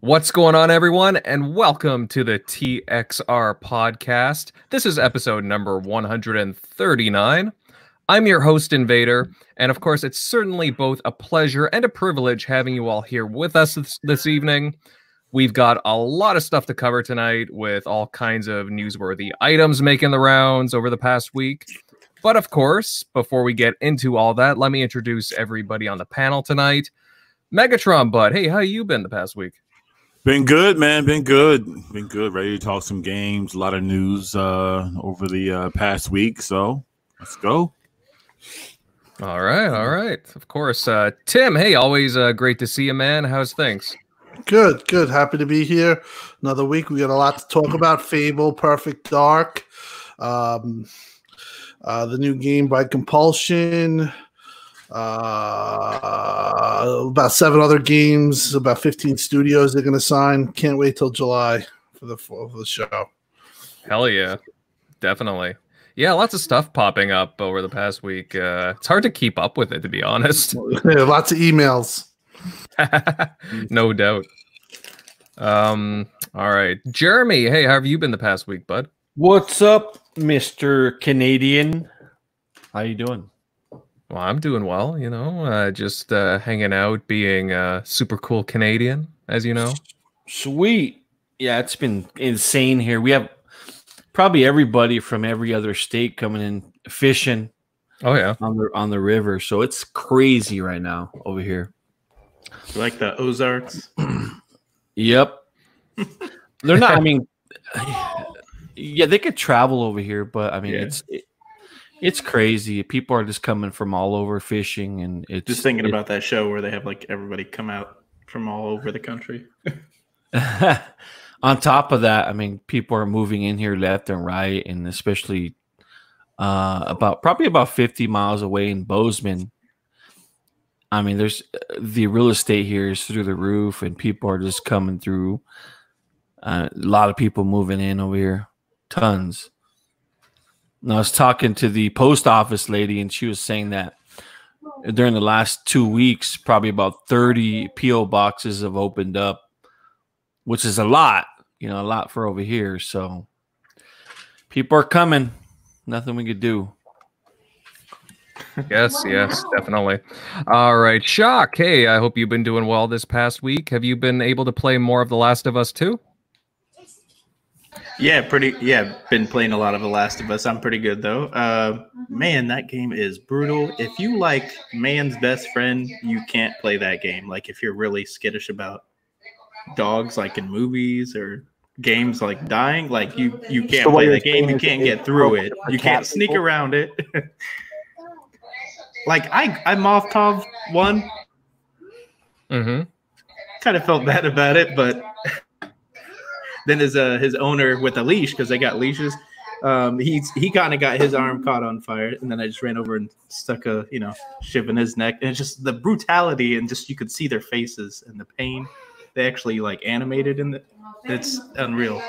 What's going on, everyone, and welcome to the TXR podcast. This is episode number 139. I'm your host, Invader, and of course, it's certainly both a pleasure and a privilege having you all here with us this, this evening. We've got a lot of stuff to cover tonight with all kinds of newsworthy items making the rounds over the past week. But of course, before we get into all that, let me introduce everybody on the panel tonight. Megatron Bud, hey, how you been the past week? Been good, man. Been good. Been good. Ready to talk some games. A lot of news uh, over the uh, past week. So let's go. All right, all right. Of course, uh, Tim. Hey, always uh, great to see you, man. How's things? Good, good. Happy to be here. Another week. We got a lot to talk about. Fable, Perfect Dark, um, uh, the new game by Compulsion, uh, about seven other games, about 15 studios they're going to sign. Can't wait till July for the, for the show. Hell yeah, definitely. Yeah, lots of stuff popping up over the past week. Uh, it's hard to keep up with it, to be honest. Yeah, lots of emails. no doubt. Um. All right, Jeremy. Hey, how have you been the past week, bud? What's up, Mister Canadian? How you doing? Well, I'm doing well. You know, uh, just uh, hanging out, being a super cool Canadian, as you know. Sweet. Yeah, it's been insane here. We have probably everybody from every other state coming in fishing. Oh yeah, on the on the river. So it's crazy right now over here. Like the Ozarks. Yep. They're not. I mean, yeah, they could travel over here, but I mean, Yeah. it's it, it's crazy. People are just coming from all over fishing, and it's Just thinking it- about that show where they have like everybody come out from all over the country. on top of that, I mean, people are moving in here left and right, and especially uh, about probably about 50 miles away in Bozeman. I mean, there's the real estate here is through the roof, and people are just coming through. Uh, a lot of people moving in over here, tons. And I was talking to the post office lady, and she was saying that during the last two weeks, probably about 30 PO boxes have opened up which is a lot, you know, a lot for over here. So people are coming. Nothing we could do. yes, yes, definitely. All right, Shock. Hey, I hope you've been doing well this past week. Have you been able to play more of The Last of Us too? Yeah, pretty. Yeah, been playing a lot of The Last of Us. I'm pretty good though. Uh, man, that game is brutal. If you like man's best friend, you can't play that game. Like if you're really skittish about dogs, like in movies or games, like dying, like you you can't So play the game. You can't get through it. You can't sneak people? around it. like I I Molotov one. Mm-hmm. kind of felt bad about it, but then his uh his owner with a leash because they got leashes. Um, he's he kind of got his arm caught on fire, and then I just ran over and stuck a you know ship in his neck, and it's just the brutality and just you could see their faces and the pain. They actually like animated in the. It's unreal.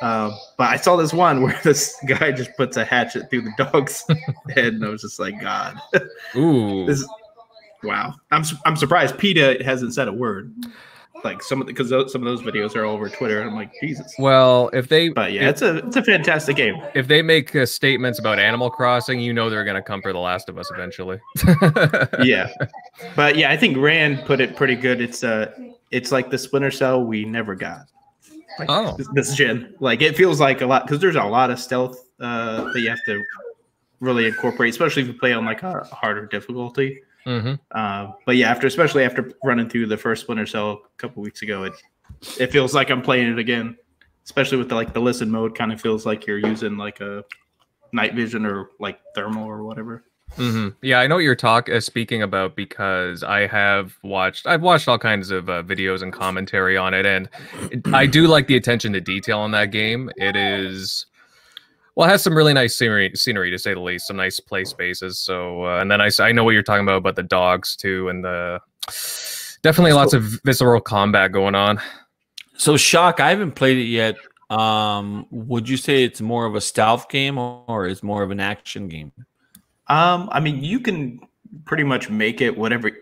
Uh, but I saw this one where this guy just puts a hatchet through the dog's head, and I was just like, God, Ooh. this wow. I'm I'm surprised PETA hasn't said a word. Like some of the because some of those videos are all over Twitter. And I'm like Jesus. Well, if they But yeah, if, it's a it's a fantastic game. if they make uh, statements about Animal Crossing, you know they're gonna come for The Last of Us eventually. Yeah, but yeah, I think Rand put it pretty good. It's uh it's like the Splinter Cell we never got. Like Oh. this, this gen, like it feels like a lot because there's a lot of stealth uh that you have to really incorporate, especially if you play on like a harder difficulty. Hmm Uh, but yeah, after especially after running through the first Splinter Cell a couple weeks ago, it it feels like I'm playing it again. Especially with the like the listen mode, kind of feels like you're using like a night vision or like thermal or whatever. hmm Yeah, I know what you're talk uh, speaking about because I have watched. I've watched all kinds of uh, videos and commentary on it, and it, I do like the attention to detail on that game. It is. Well, it has some really nice scenery, scenery to say the least. Some nice play spaces. So, uh, and then I, I know what you're talking about about the dogs too, and the definitely lots of visceral combat going on. So shock, I haven't played it yet. Um, would you say it's more of a stealth game or, or is more of an action game? Um, I mean, you can pretty much make it whatever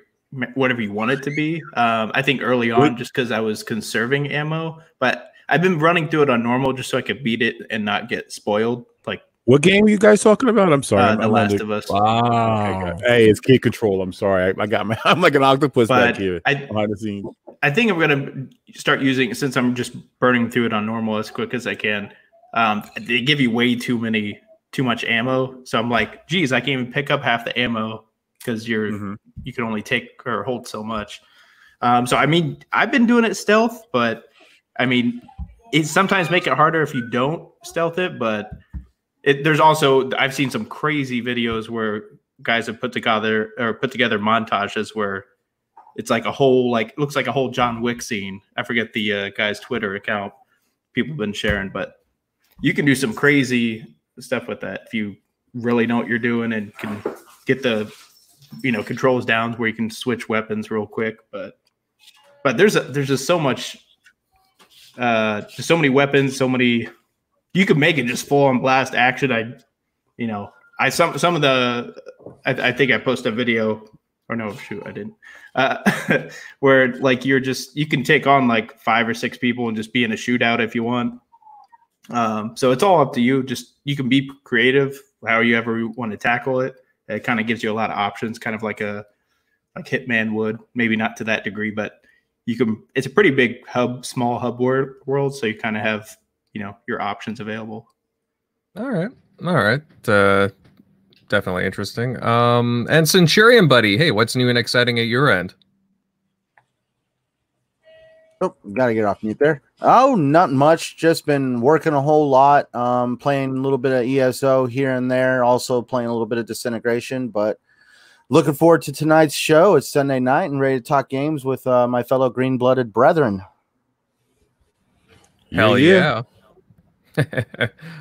whatever you want it to be. Um, I think early on, just because I was conserving ammo, but I've been running through it on normal just so I could beat it and not get spoiled. Like What game are you guys talking about? I'm sorry. uh, I'm- The I'm Last under- of Us. Okay, hey, it's kid control. I'm sorry. I, I got my. I'm like an octopus back here I, behind the scenes. I think I'm gonna start using since I'm just burning through it on normal as quick as I can. Um, they give you way too many, too much ammo. So I'm like, geez, I can't even pick up half the ammo because you're Mhm. you can only take or hold so much. Um, so I mean, I've been doing it stealth, but I mean, it sometimes make it harder if you don't stealth it. But it, there's also I've seen some crazy videos where guys have put together or put together montages where it's like a whole like looks like a whole John Wick scene. I forget the uh, guy's Twitter account people have been sharing, but you can do some crazy stuff with that if you really know what you're doing and can get the you know controls down where you can switch weapons real quick. But but there's a, there's just so much uh so many weapons, so many you could make it just full on blast action. I you know I some some of the I, I think I posted a video or no shoot I didn't uh, where like you're just you can take on like five or six people and just be in a shootout if you want. Um, so it's all up to you. Just you can be creative, how you ever want to tackle it. It kind of gives you a lot of options, kind of like a like Hitman would. Maybe not to that degree, but you can. It's a pretty big hub, small hub wor- world, so you kind of have you know your options available. All right. All right. Uh, definitely interesting. Um, and Centurion buddy, hey, what's new and exciting at your end? Oh, gotta get off mute there. Oh, not much. Just been working a whole lot. Um, playing a little bit of ESO here and there. Also playing a little bit of Disintegration. But looking forward to tonight's show. It's Sunday night and ready to talk games with uh, my fellow green-blooded brethren. Hell yeah.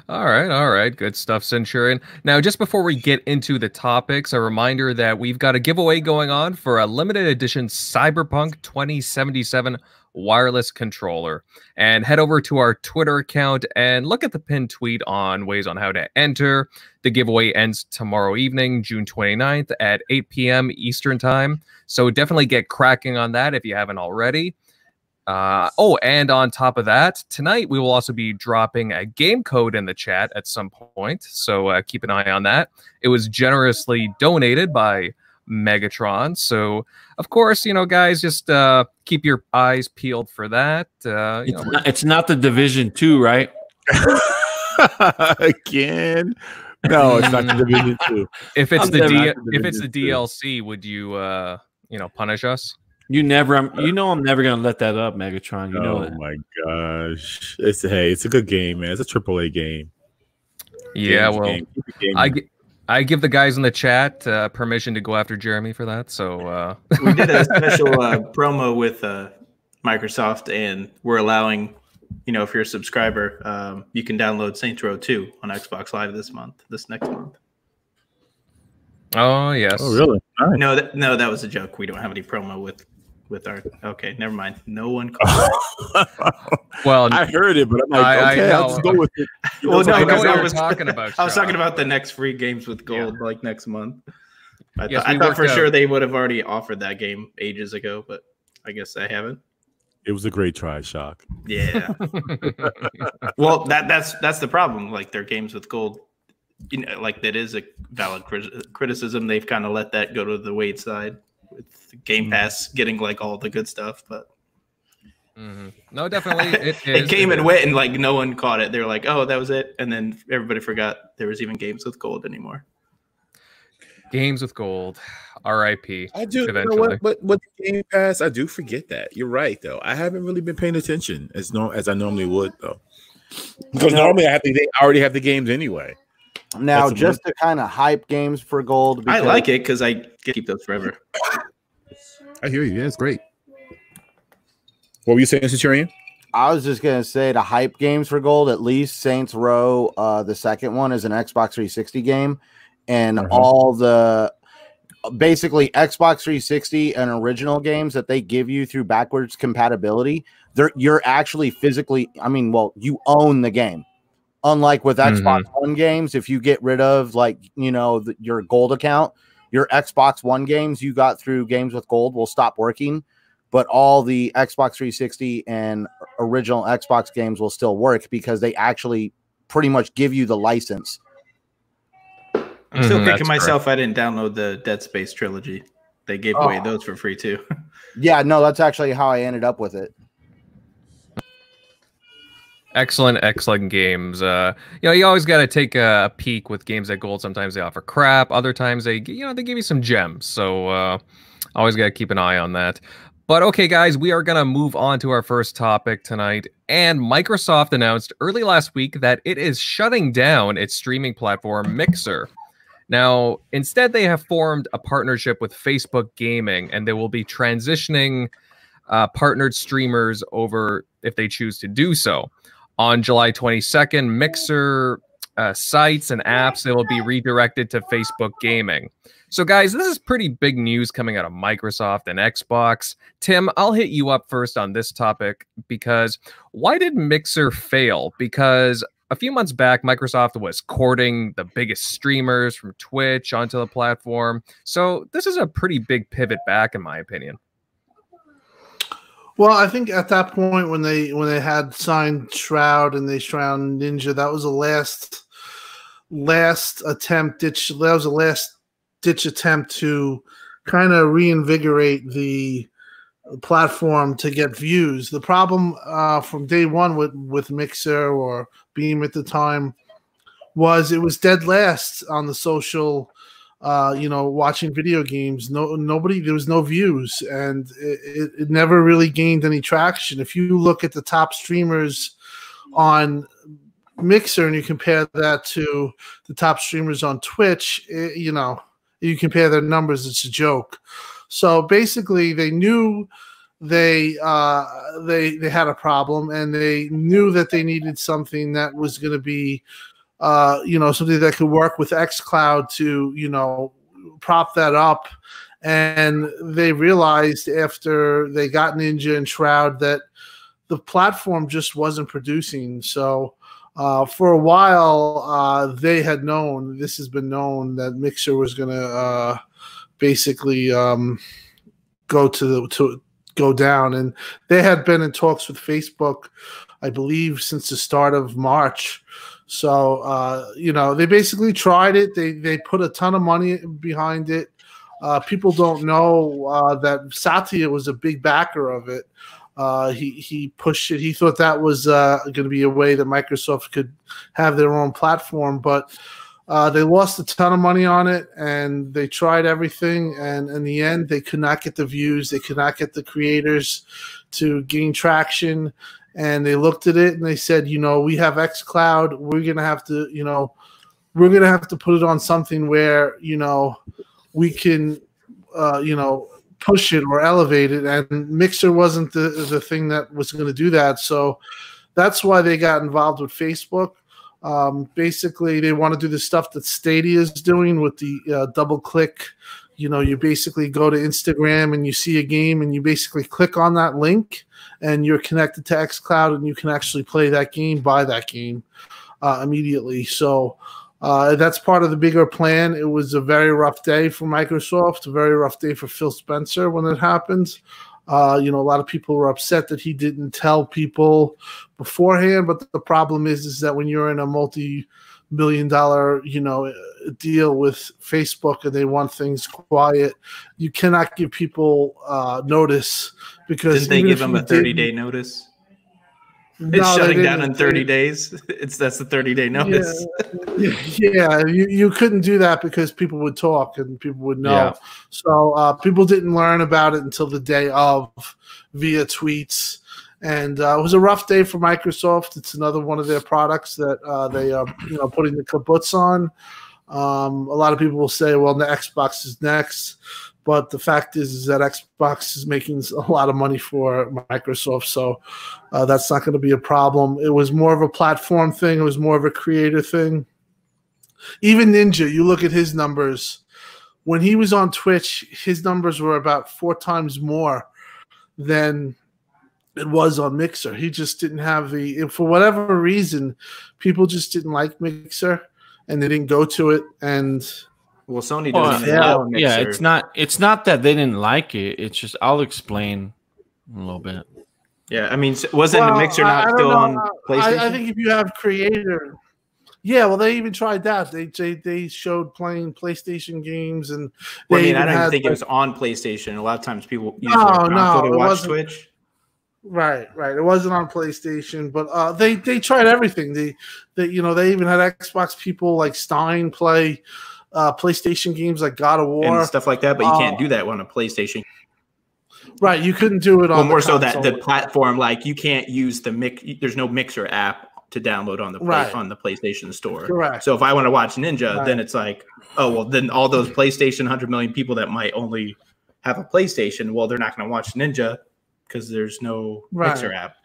all right, all right. Good stuff, Centurion. Now, just before we get into the topics, a reminder that we've got a giveaway going on for a limited edition Cyberpunk 2077 wireless controller. And head over to our Twitter account and look at the pinned tweet on ways on how to enter. The giveaway ends tomorrow evening, June 29th at 8 p.m. Eastern Time. So definitely get cracking on that if you haven't already. Uh, oh, and on top of that, tonight we will also be dropping a game code in the chat at some point. So uh, keep an eye on that. It was generously donated by Megatron. So, of course, you know, guys, just uh, keep your eyes peeled for that. Uh, you know, It's not, it's not the Division Two, right? Again. No, it's not the Division Two. if it's I'm the D- the if it's the DLC, would you uh, you know punish us? You never, I'm, you know, I'm never gonna let that up, Megatron. You know oh that. my gosh. It's hey, it's a good game, man. It's a triple A game. Yeah, Game's well, game. Game I, gi- I give the guys in the chat uh, permission to go after Jeremy for that. So uh, we did a special uh, promo with uh, Microsoft, and we're allowing, you know, if you're a subscriber, um, you can download Saints Row 2 on Xbox Live this month, this next month. oh yes, Oh, really? Nice. No, that, no, that was a joke. We don't have any promo with with our. Okay, never mind. No one. Called. Well, I heard it, but I'm like, I- I okay, I'll just go with it. You well, know, no, I know because I was talking about, I was talking about the next free games with gold, like next month. I, Yes, thought- I thought worked for sure they would have already offered that game ages ago, but I guess they haven't. it was a great try, shock. Yeah. well, that that's that's the problem. Like their games with gold, you know, like that is a valid crit- criticism. They've kind of let that go to the wayside with Game Pass getting like all the good stuff, but Mhm. no, definitely it, it is, came it and is. went, and like no one caught it. They're like, "Oh, that was it," and then everybody forgot there was even games with gold anymore. Games with gold, R.I.P. I do. You know Eventually. what? But with Game Pass, I do forget that. You're right, though. I haven't really been paying attention as no as I normally would, though. Because normally I have to. They already have the games anyway. Now, That's just to kind of hype games for gold. I because- like it because I get to keep those forever. I hear you. Yeah, it's great. What were you saying, Centurion? I was just gonna say the hype games for gold. At least Saints Row, uh, the second one is an Xbox 360 game, and Uh-huh. all the basically Xbox 360 and original games that they give you through backwards compatibility. They're you're actually physically. I mean, well, you own the game. Unlike with Xbox One games, if you get rid of like you know the, your gold account, your Xbox One games you got through Games with Gold will stop working, but all the Xbox 360 and original Xbox games will still work because they actually pretty much give you the license. I'm still Mhm, kicking that's myself. I didn't download the Dead Space trilogy. They gave away Oh. those for free too. Yeah, no, that's actually how I ended up with it. Excellent excellent games. Uh you know you always got to take a peek with games at gold. Sometimes they offer crap. Other times they you know they give you some gems. So uh always got to keep an eye on that. But okay guys we are going to move on to our first topic tonight. And microsoft announced early last week that it is shutting down its streaming platform mixer. Now instead they have formed a partnership with facebook gaming and they will be transitioning uh, partnered streamers over if they choose to do so on July 22nd, Mixer uh, sites and apps they will be redirected to Facebook Gaming. So, guys, this is pretty big news coming out of Microsoft and Xbox. Tim, I'll hit you up first on this topic because why did Mixer fail? Because a few months back, Microsoft was courting the biggest streamers from Twitch onto the platform. So, this is a pretty big pivot back, in my opinion. Well, I think at that point when they when they had signed Shroud and they Shroud Ninja, that was the last last attempt. Ditch that was the last ditch attempt to kind of reinvigorate the platform to get views. The problem uh, from day one with with Mixer or Beam at the time was it was dead last on the social uh, you know, watching video games. No, nobody, there was no views, and it, it, never really gained any traction. If you look at the top streamers on Mixer and you compare that to the top streamers on Twitch, it, you know, you compare their numbers, it's a joke. So basically, they knew they uh, they they had a problem, and they knew that they needed something that was going to be uh, you know, something that could work with xCloud to, you know, prop that up. And they realized after they got Ninja and Shroud that the platform just wasn't producing. So uh, for a while, uh, they had known, this has been known, that Mixer was going to uh, basically um, go to the, to go down. And they had been in talks with Facebook, I believe, since the start of March. So uh, you know, they basically tried it. They they put a ton of money behind it. Uh, people don't know uh, that Satya was a big backer of it. Uh, he he pushed it. He thought that was uh, going to be a way that Microsoft could have their own platform, but uh, they lost a ton of money on it, and they tried everything, and in the end, they could not get the views. They could not get the creators to gain traction and they looked at it and they said, you know, we have X Cloud. We're gonna have to, you know, we're gonna have to put it on something where you know we can, uh, you know, push it or elevate it. And Mixer wasn't the the thing that was to do that. So that's why they got involved with Facebook. Um, basically, they want to do the stuff that Stadia is doing with the uh, double click. You know, you basically go to Instagram and you see a game, and you basically click on that link, and you're connected to xCloud, and you can actually play that game, buy that game uh, immediately. So uh, that's part of the bigger plan. It was a very rough day for Microsoft, a very rough day for Phil Spencer when it happened. Uh, you know, a lot of people were upset that he didn't tell people beforehand. But the problem is, is that when you're in a multi-million dollar, you know, deal with Facebook and they want things quiet, you cannot give people uh, notice because Didn't they give them a 30 day notice? It's they shutting down in 30 days. It's that's the 30 day notice. yeah, you, you couldn't do that because people would talk and people would know. Yeah. So uh, people didn't learn about it until the day of via tweets. And uh, it was a rough day for Microsoft. It's another one of their products that uh, they are, you know, putting the kabuts on. Um, a lot of people will say, "Well, the Xbox is next," but the fact is, is that Xbox is making a lot of money for Microsoft, so uh, that's not going to be a problem. It was more of a platform thing. It was more of a creator thing. Even Ninja, you look at his numbers. When he was on Twitch, his numbers were about four times more than it was on Mixer. He just didn't have the, for whatever reason, people just didn't like Mixer and they didn't go to it. And Well, Sony Well, doesn't yeah, allow yeah, it's not. It's not that they didn't like it. It's just I'll explain a little bit. Yeah, I mean, s- wasn't Well, the Mixer not I don't still know. on PlayStation? I, I think if you have creator, yeah, well, they even tried that. They they, they showed playing PlayStation games, and they Well, I mean, I don't had, think it was on PlayStation. A lot of times people use No, their console no, to it watch wasn't. Twitch. Right, right. It wasn't on PlayStation, but uh, they they tried everything. They they you know they even had Xbox people like Stein play uh, PlayStation games like God of War. and stuff like that, but you can't uh, do that on a PlayStation. Right, you couldn't do it on Well, more so that the platform, like you can't use the mix. There's no Mixer app to download on the play, Right. on the PlayStation Store. Correct. So if I want to watch Ninja, Right. then it's like, oh well, then all those PlayStation hundred million people that might only have a PlayStation, well, they're not going to watch Ninja because there's no Right. Mixer app.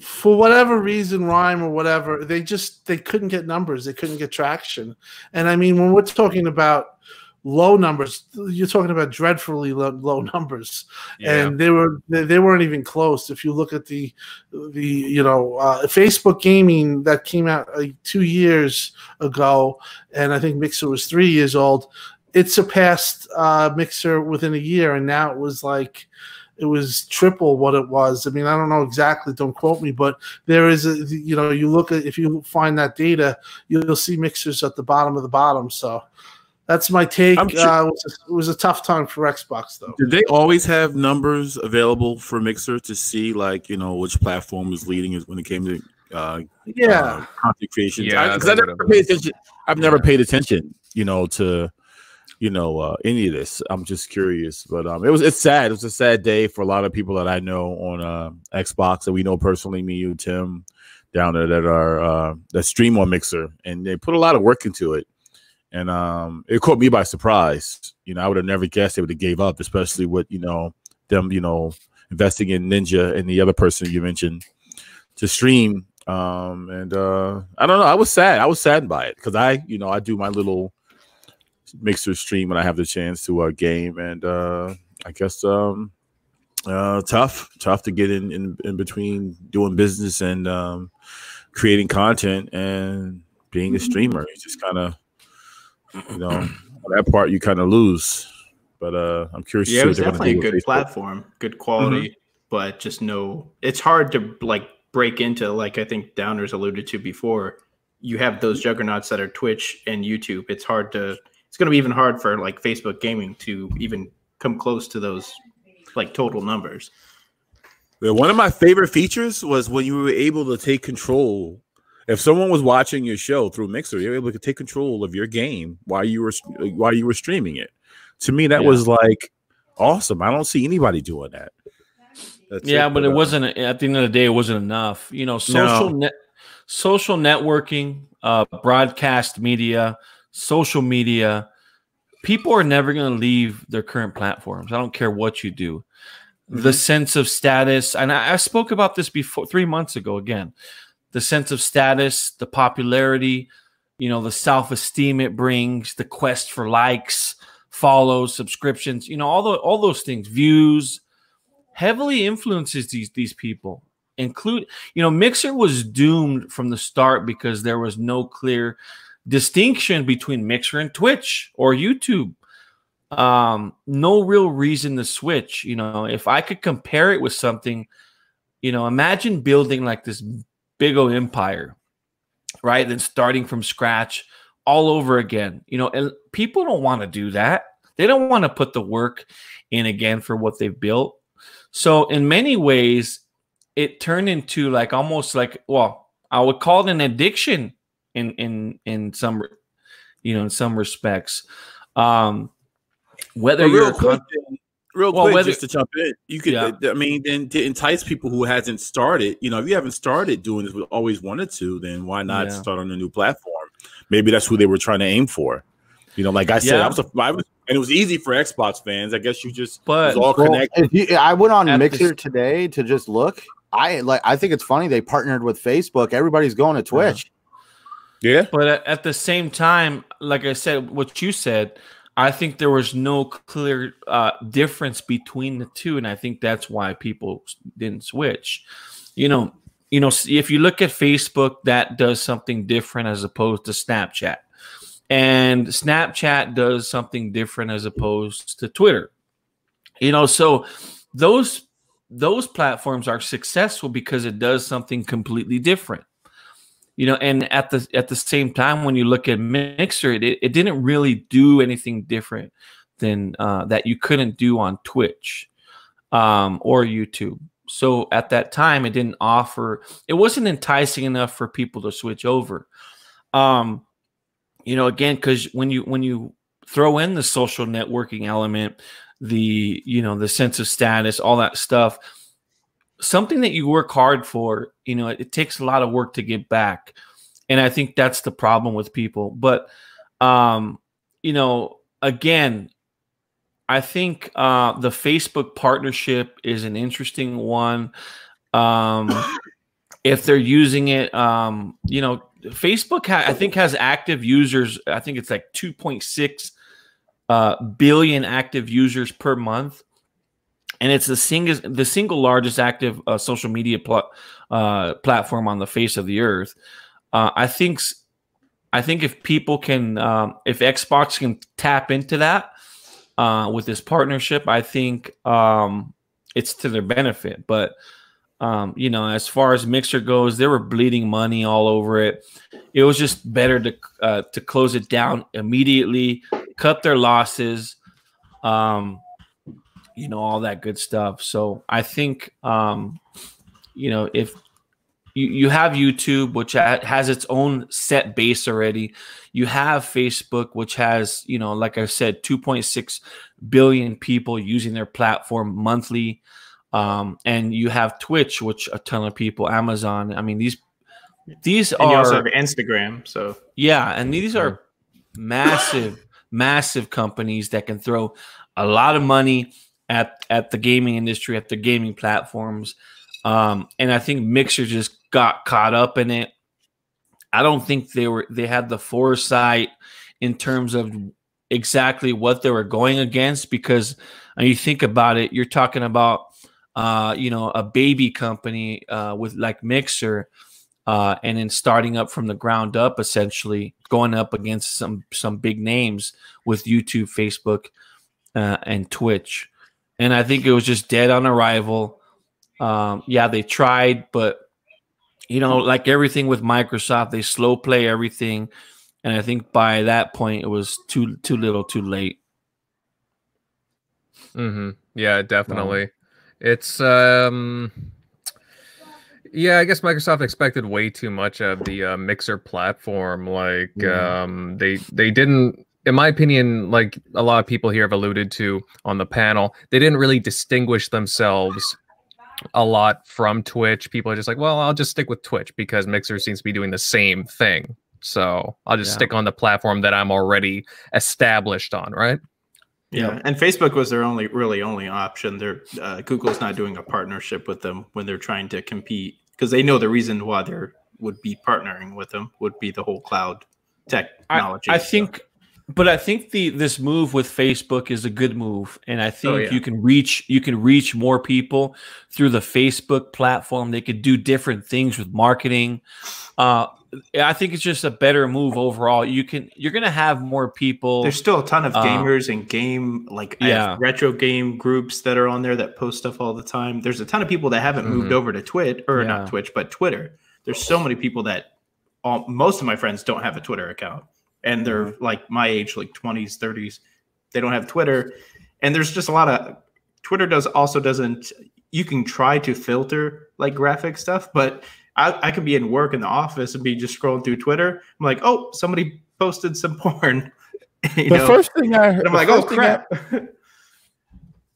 for whatever reason, rhyme or whatever, they just they couldn't get numbers. They couldn't get traction. And I mean, when we're talking about low numbers, you're talking about dreadfully low, low numbers, and they were they, they weren't even close. If you look at the the you know uh, Facebook gaming that came out like two years ago, and I think Mixer was three years old. It surpassed uh, Mixer within a year, and now it was like it was triple what it was. I mean, I don't know exactly. Don't quote me, but there is a you know you look at if you find that data, you'll see mixers at the bottom of the bottom. So that's my take. Sure- uh, it, was a, it was a tough time for Xbox though. Did they always have numbers available for Mixer to see, like you know, which platform was leading when it came to uh, Yeah, uh, content creation? Yeah, because I, never paid attention. I've never paid attention, you know, to you know uh, any of this. I'm just curious, but um, it was it's sad. It was a sad day for a lot of people that I know on uh, Xbox that we know personally. Me, you, Tim, down there that are uh, that stream on Mixer, and they put a lot of work into it. And um, it caught me by surprise. You know, I would have never guessed they would have gave up, especially with you know them, you know, investing in Ninja and the other person you mentioned to stream. Um, and uh, I don't know. I was sad. I was saddened by it because I, you know, I do my little mixer stream when I have the chance to uh, game, and uh, I guess um, uh, tough, tough to get in, in in between doing business and um, creating content and being a streamer. You just kind of, you know, that part you kind of lose. But uh, I'm curious. Yeah, it was definitely a good Facebook. platform, good quality, but just no. It's hard to like break into. Like I think Downers alluded to before. You have those juggernauts that are Twitch and YouTube. It's hard to. It's going to be even hard for like Facebook gaming to even come close to those like total numbers. Yeah, One of my favorite features was when you were able to take control. If someone was watching your show through Mixer, you were able to take control of your game while you were while you were streaming it. To me, that Yeah. was like awesome. I don't see anybody doing that. That's yeah, but it uh, wasn't at the end of the day. It wasn't enough. You know, social No. net, social networking, uh, broadcast media, social media. People are never going to leave their current platforms. I don't care what you do. The mm-hmm. sense of status, and I, I spoke about this before three months ago. Again, the sense of status, the popularity, you know, the self esteem it brings, the quest for likes, follows, subscriptions, you know, all the all those things, views, heavily influences these these people. Include, you know, Mixer was doomed from the start because there was no clear distinction between Mixer and Twitch or YouTube. Um, no real reason to switch. You know, if I could compare it with something, you know, imagine building like this big old empire, right? Then starting from scratch all over again. You know, and people don't want to do that. They don't want to put the work in again for what they've built. So in many ways, it turned into like almost like well, I would call it an addiction in in in some you know in some respects. Um whether But you're real a quick, con- real Well, quick, whether- just to jump in, you could. Yeah. I mean, then to entice people who hasn't started, you know, if you haven't started doing this, but always wanted to, then why not Yeah. start on a new platform? Maybe that's who they were trying to aim for. You know, like I said, Yeah. I was, a, I was, and it was easy for Xbox fans. I guess you just But- it was all Well, connected. if you, I went on At the Mixer s- today to just look. I like. I think it's funny they partnered with Facebook. Everybody's going to Twitch. Yeah, But at, the same time, like I said, what you said, I think there was no clear uh, difference between the two, and I think that's why people didn't switch. You know, you know, if you look at Facebook, that does something different as opposed to Snapchat, and Snapchat does something different as opposed to Twitter. You know, so those those platforms are successful because it does something completely different. You know, and at the at the same time, when you look at Mixer, it, it didn't really do anything different than uh, that you couldn't do on Twitch um, or YouTube. So at that time, it didn't offer. It wasn't enticing enough for people to switch over. Um, you know, again, because when you when you throw in the social networking element, the you know the sense of status, all that stuff, something that you work hard for, you know, it, it takes a lot of work to get back, and I think that's the problem with people. But um, you know, again, I think uh, the Facebook partnership is an interesting one. Um, if they're using it, um, you know, Facebook, ha- I think, has active users. I think it's like 2.6 uh, billion active users per month, and it's the single the single largest active uh, social media pl- uh, platform on the face of the earth. Uh, I think I think if people can, um, if Xbox can tap into that uh, with this partnership, I think um, it's to their benefit. But um, you know, as far as Mixer goes, they were bleeding money all over it. It was just better to uh, to close it down immediately, cut their losses, um, you know, all that good stuff. So I think, um, you know, if you, you have YouTube, which has its own set base already. You have Facebook, which has, you know, like I said, 2.6 billion people using their platform monthly. Um, and you have Twitch, which a ton of people, Amazon. I mean, these these and are you also have Instagram. So yeah, and these are massive, massive companies that can throw a lot of money at at the gaming industry, at the gaming platforms. Um, and I think Mixer just got caught up in it. I don't think they were they had the foresight in terms of exactly what they were going against because when you think about it, you're talking about uh, you know, a baby company uh, with like Mixer, uh, and then starting up from the ground up, essentially going up against some some big names with YouTube, Facebook, uh, and Twitch. And I think it was just dead on arrival. Um, yeah, they tried, but you know, like everything with Microsoft, they slow play everything. And I think by that point, it was too too little, too late. Mm-hmm. Yeah, definitely. It's um yeah, I guess Microsoft expected way too much of the uh, Mixer platform. Like Yeah. um they they didn't in my opinion, like a lot of people here have alluded to on the panel, they didn't really distinguish themselves a lot from Twitch. People are just like, well, I'll just stick with Twitch because Mixer seems to be doing the same thing. So I'll just Yeah. stick on the platform that I'm already established on, right? yeah, and Facebook was their only really only option. They're uh, Google's not doing a partnership with them when they're trying to compete because they know the reason why they would be partnering with them would be the whole cloud technology. I So- think, but I think the this move with Facebook is a good move, and I think Oh, yeah. you can reach you can reach more people through the Facebook platform. They could do different things with marketing. Uh, I think it's just a better move overall. You can you're gonna have more people. There's still a ton of Um, gamers and game like yeah. retro game groups that are on there that post stuff all the time. There's a ton of people that haven't moved Mhm. over to Twitch or Yeah. not Twitch, but Twitter. There's so many people that all, most of my friends don't have a Twitter account, and they're Mm-hmm. like my age, like 20s, 30s. They don't have Twitter, and there's just a lot of Twitter does also doesn't. You can try to filter like graphic stuff, but I, I could be in work in the office and be just scrolling through Twitter. I'm like, oh, somebody posted some porn. you the know? first thing I heard, I'm like, oh thing I- crap.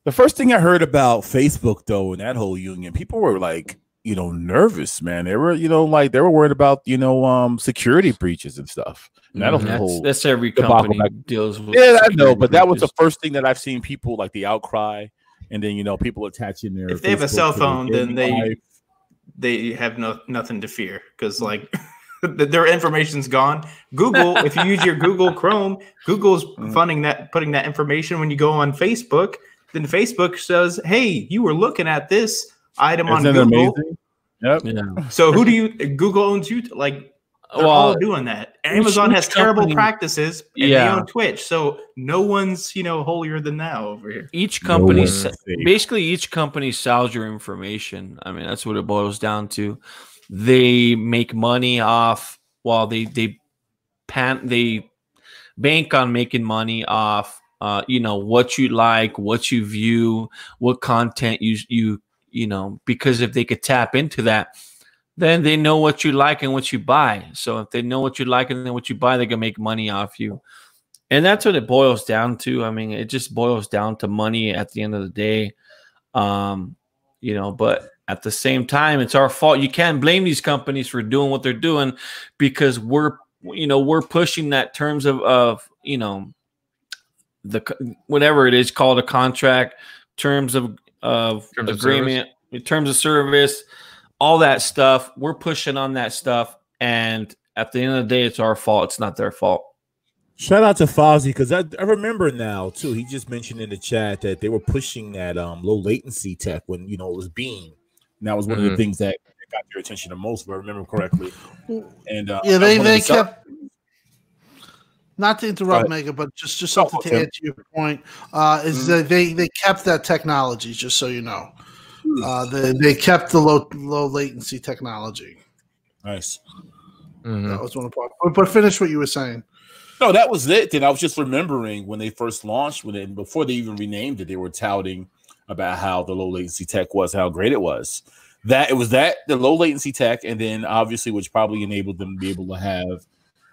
The first thing I heard about Facebook though and that whole union, people were like, you know, nervous, man. They were, you know, like they were worried about, you know, um security breaches and stuff. And that Mhm. whole that's, that's every company back- deals with. Yeah, I know, security but that was the first thing that I've seen people like the outcry, and then you know people attaching their. if they have a cell phone, then they life. they have no nothing to fear because like their information's gone. Google, if you use your Google Chrome, Google's Mm. funding that, putting that information when you go on Facebook. Then Facebook says, "Hey, you were looking at this item on Isn't that Google. amazing? Yep. Yeah. So who do you? Google owns you. Like They're Well, all doing that. Amazon has terrible company- practices, and Yeah. they own Twitch, so no one's you know holier than thou over here. each company one's se- basically each company sells your information i mean that's what it boils down to they make money off while they they pan they bank on making money off uh you know what you like what you view what content you you you know because if they could tap into that then they know what you like and what you buy. So if they know what you like and then what you buy they can make money off you. And that's what it boils down to. I mean it just boils down to money at the end of the day. Um you know but at the same time it's our fault. You can't blame these companies for doing what they're doing because we're you know we're pushing that terms of of you know the whatever it is called a contract terms of of Terms agreement in terms of service all that stuff we're pushing on that stuff and at the end of the day it's our fault it's not their fault Shout out to Fozzie because I, I remember now too. He just mentioned in the chat that they were pushing that um low latency tech when you know it was Beam. And that was one of Mhm. the things that got your attention the most, if I remember correctly. And uh, Yeah, they was one of they the sell- kept. Not to interrupt, Go Mega, but just just something to okay. add to your point uh, is Mhm. that they they kept that technology. Just so you know, uh, they they kept the low low latency technology. nice. Mhm. That was one of the parts. But, but finish what you were saying. No, that was it. Then I was just remembering when they first launched, when they, before they even renamed it, they were touting about how the low latency tech was, how great it was. That it was that the low latency tech, and then obviously, which probably enabled them to be able to have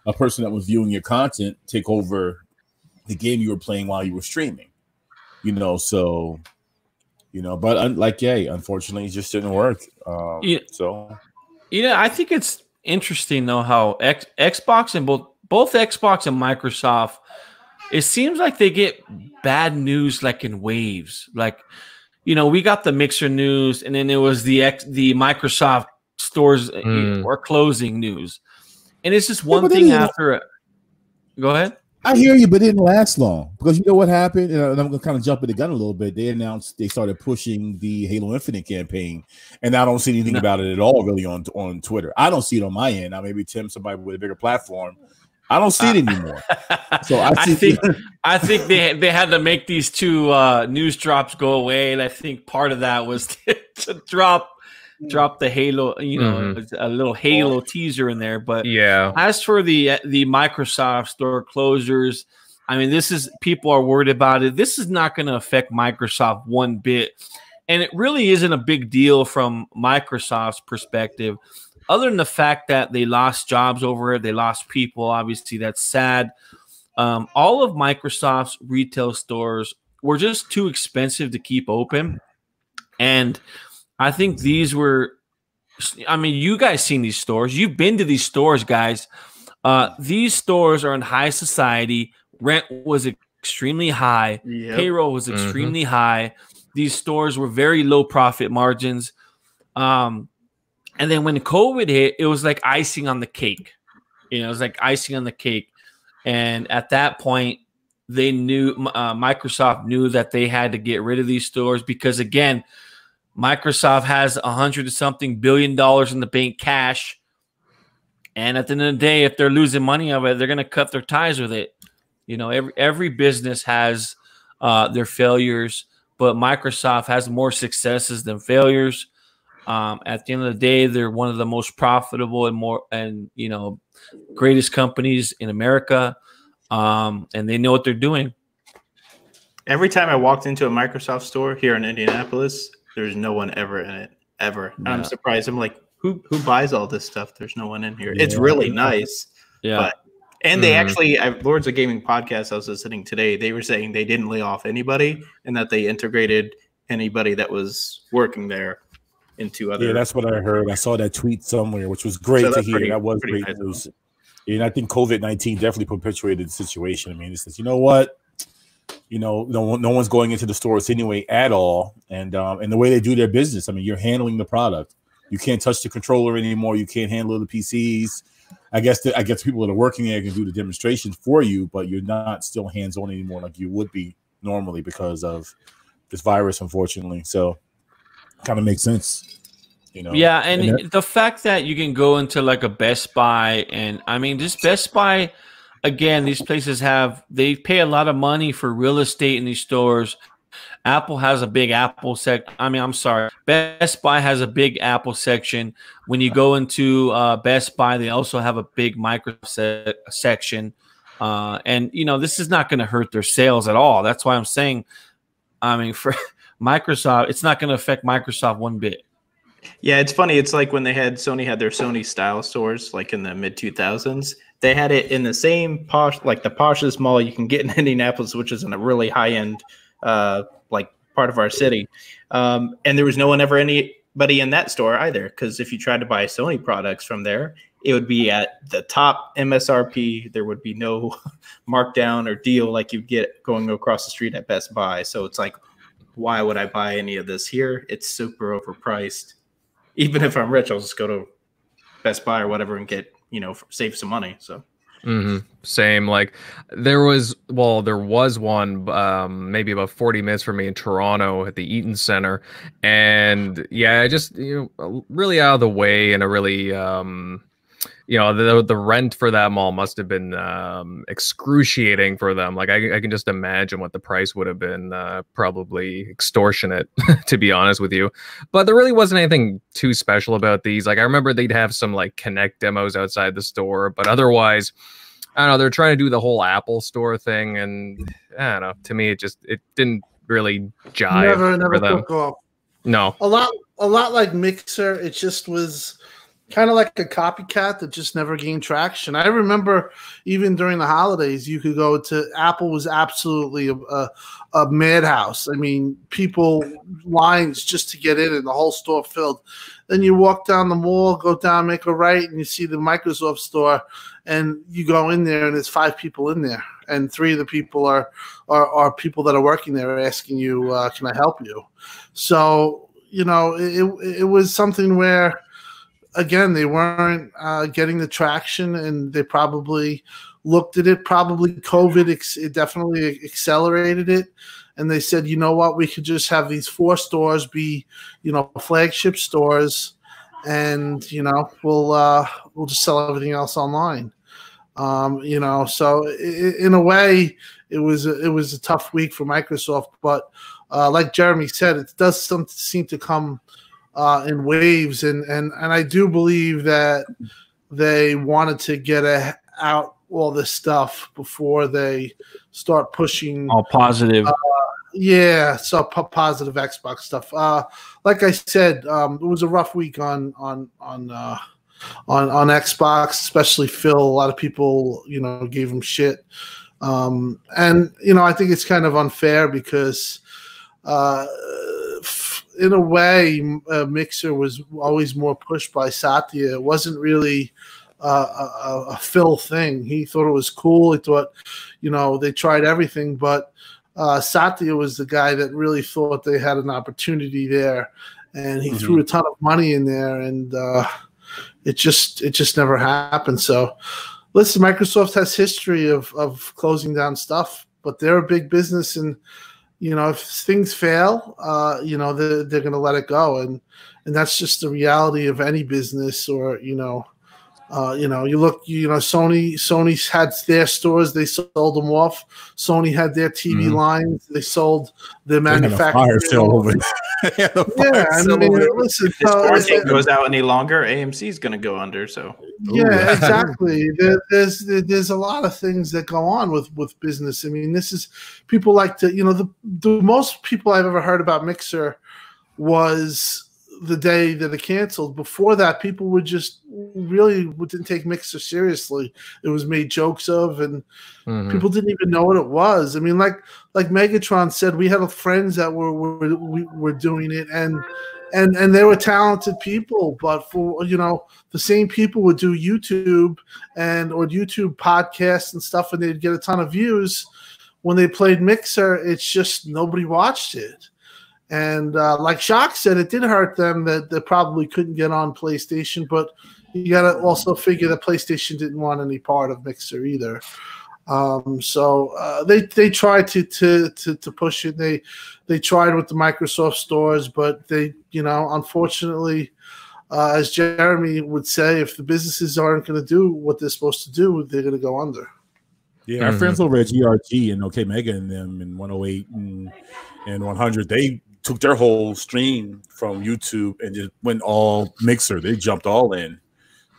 a person that was viewing your content take over the game you were playing while you were streaming. You know, so you know, but un- like, yeah, unfortunately, it just didn't work. Um, Yeah. So Yeah, I think it's interesting though how X, Xbox and both both Xbox and Microsoft, it seems like they get bad news like in waves. Like, you know, we got the Mixer news, and then it was the X, the Microsoft stores uh, Mm. are closing news, and it's just one but thing then, you know- after. it. Go ahead. I hear you, but it didn't last long because you know what happened. And I'm gonna kind of jump in the gun a little bit. They announced they started pushing the Halo Infinite campaign, and I don't see anything No. about it at all really on on Twitter. I don't see it on my end. Now maybe Tim, somebody with a bigger platform, I don't see it anymore. So I I think I think they they had to make these two uh, news drops go away, and I think part of that was to, to drop Mm. drop the Halo, you know, mm-hmm. a little Halo teaser in there. But Yeah. as for the uh, the Microsoft store closures, I mean, this is people are worried about it. This is not going to affect Microsoft one bit, and it really isn't a big deal from Microsoft's perspective, other than the fact that they lost jobs over it, they lost people. Obviously, that's sad. Um, all of Microsoft's retail stores were just too expensive to keep open, and I think these were I mean, you guys seen these stores. You've been to these stores, guys. Uh, these stores are in high society. Rent was extremely high. Yep. Payroll was Mhm. extremely high. These stores were very low profit margins. Um, and then when COVID hit, it was like icing on the cake. You know, it was like icing on the cake. And at that point, they knew uh, Microsoft knew that they had to get rid of these stores because again, Microsoft has a hundred something billion dollars in the bank cash. And at the end of the day, if they're losing money of it, they're going to cut their ties with it. You know, every every business has uh, their failures, but Microsoft has more successes than failures. Um, at the end of the day, they're one of the most profitable and more and you know greatest companies in America, um, and they know what they're doing. Every time I walked into a Microsoft store here in Indianapolis, there's no one ever in it ever. And I'm surprised. I'm like, who who buys all this stuff? There's no one in here. It's really nice. Yeah, But- And they Mhm. actually, I, Lords of Gaming podcast I was listening today, they were saying they didn't lay off anybody and that they integrated anybody that was working there into other. Yeah, that's what I heard. I saw that tweet somewhere, which was great So to hear. pretty- that was great nice. news. And I think COVID nineteen definitely perpetuated the situation. I mean, it says, you know what, you know, no one, no one's going into the stores anyway at all, and um, and the way they do their business. I mean, you're handling the product. You can't touch the controller anymore. You can't handle the PCs. I guess the, I guess people that are working there can do the demonstrations for you, but you're not still hands on anymore like you would be normally because of this virus, unfortunately. So, kind of makes sense. You know. Yeah, and, And the fact that you can go into like a Best Buy, and I mean, this Best Buy, again, these places have they pay a lot of money for real estate in these stores. Apple has a big Apple sec. I mean, I'm sorry, Best Buy has a big Apple section. When you go into uh, Best Buy, they also have a big Microsoft se- section. Uh, and you know, this is not going to hurt their sales at all. That's why I'm saying, I mean, for Microsoft, it's not going to affect Microsoft one bit. Yeah, it's funny. It's like when they had Sony had their Sony style stores, like in the mid two thousands. They had it in the same posh, like the poshest mall you can get in Indianapolis, which is in a really high end, uh, like part of our city. Um, and there was no one ever anybody in that store either, because if you tried to buy Sony products from there, it would be at the top MSRP. There would be no markdown or deal like you'd get going across the street at Best Buy. So it's like, why would I buy any of this here? It's super overpriced even if I'm rich, I'll just go to Best Buy or whatever and get you know save some money. So Mm-hmm. Same. Like there was, well, there was one um, maybe about 40 minutes from me in Toronto at the Eaton Center, and yeah, I just you know really out of the way and a really um, you know the the rent for that mall must have been um, excruciating for them. Like I, I can just imagine what the price would have been. Uh, probably extortionate, to be honest with you. But there really wasn't anything too special about these. Like I remember they'd have some like Kinect demos outside the store, but otherwise. I don't know. They're trying to do the whole Apple Store thing, and I don't know. To me, it just it didn't really jive never, never for them. No, A lot, a lot like Mixer. It just was kind of like a copycat that just never gained traction. I remember even during the holidays, you could go to Apple was absolutely a, a, a madhouse. I mean, people lines just to get in, and the whole store filled. Then you walk down the mall, go down, make a right, and you see the Microsoft store, and you go in there, and there's five people in there, and three of the people are are, are people that are working there asking you, uh, "Can I help you?" So you know, it it was something where again, they weren't uh, getting the traction, and they probably looked at it. Probably COVID, ex- it definitely accelerated it, and they said, you know what, we could just have these four stores be, you know, flagship stores, and you know, we'll uh, we'll just sell everything else online. Um, you know, so i in a way, it was a, it was a tough week for Microsoft, but uh, like Jeremy said, it does some, seem to come uh, in waves, and and and I do believe that they wanted to get a, out all this stuff before they start pushing. All positive. Yeah, so po- positive Xbox stuff. Uh, like I said, um, it was a rough week on on on uh, on on Xbox, especially Phil. A lot of people, you know, gave him shit, um, and you know, I think it's kind of unfair because. Uh, in a way, uh, Mixer was always more pushed by Satya. It wasn't really uh, a, a Phil thing. He thought it was cool. He thought, you know, they tried everything, but uh, Satya was the guy that really thought they had an opportunity there, and he Mhm. threw a ton of money in there, and uh, it just it just never happened. So, listen, Microsoft has history of of closing down stuff, but they're a big business, and you know if things fail, uh, you know they're, they're going to let it go, and and that's just the reality of any business, or you know. Uh, you know, you look. You know, Sony. Sony's had their stores; they sold them off. Sony had their TV Mhm. lines; they sold their They had a manufacturing. fire sale over there. They had a fire Yeah, I mean, listen. if this so- quarantine goes out any longer, AMC is going to go under. So yeah, exactly. There, there's there's a lot of things that go on with with business. I mean, this is people like to you know the the most people I've ever heard about Mixer was the day that it canceled. Before that, people would just really didn't take Mixer seriously. It was made jokes of, and Mhm. people didn't even know what it was. I mean, like like Megatron said, we had friends that were were we were doing it, and and and they were talented people. But for you know, the same people would do YouTube and or YouTube podcasts and stuff, and they'd get a ton of views. When they played Mixer, it's just nobody watched it. And uh, like Shock said, it did hurt them that they probably couldn't get on PlayStation, but you got to also figure that PlayStation didn't want any part of Mixer either. Um, so uh, they they tried to, to to to push it. They they tried with the Microsoft stores, but they you know unfortunately uh, as Jeremy would say, if the businesses aren't going to do what they're supposed to do, they're going to go under. Yeah, our Mhm. friends over at GRG and OK Mega and them in 108 and, and 100, they took their whole stream from YouTube and just went all mixer. They jumped all in,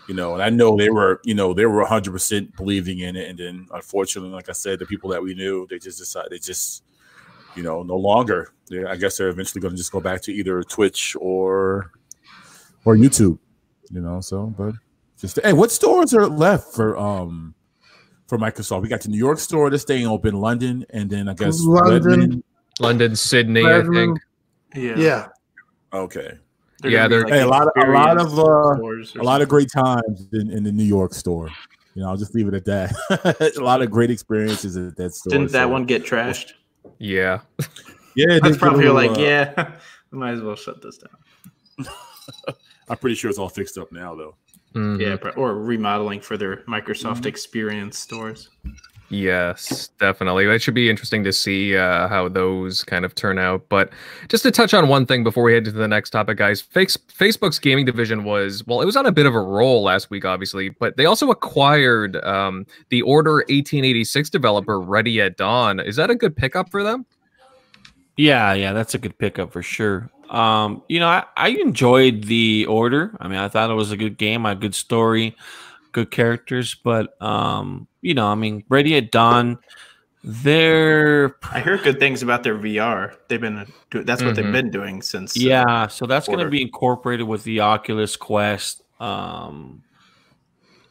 you know. And I know they were, you know, they were 100 percent believing in it. And then, unfortunately, like I said, the people that we knew, they just decided they just, you know, no longer. They, I guess they're eventually going to just go back to either Twitch or or YouTube, you know. So, but just hey, what stores are left for um for Microsoft? We got the New York store that's staying open, London, and then I guess London. Redmond. London, Sydney, I think. Yeah. Yeah. Okay, They're Yeah, gonna Hey, a lot of- a lot of, uh, stores or a lot of great times in, in the New York store. You know, I'll just leave it at that. a lot of great experiences at that store. Didn't that so- one get trashed? Yeah. Yeah, they That's probably get a like, uh, yeah, we might as well shut this down. I'm pretty sure it's all fixed up now, though. Mhm. Yeah, or remodeling for their Microsoft Mm-hmm. Experience stores. Yes, definitely. It should be interesting to see uh, how those kind of turn out. But just to touch on one thing before we head to the next topic, guys, Facebook's gaming division was, well, it was on a bit of a roll last week, obviously, but they also acquired um, the Order 1886 developer Ready at Dawn. Is that a good pickup for them? Yeah, yeah, that's a good pickup for sure. Um, you know, I, I enjoyed the order. I mean, I thought it was a good game, a good story, good characters, but um, you know, I mean, Ready at Dawn, they're I heard good things about their VR. They've been do- that's what Mhm. they've been doing since. uh, yeah, so that's going to be incorporated with the Oculus Quest. Um,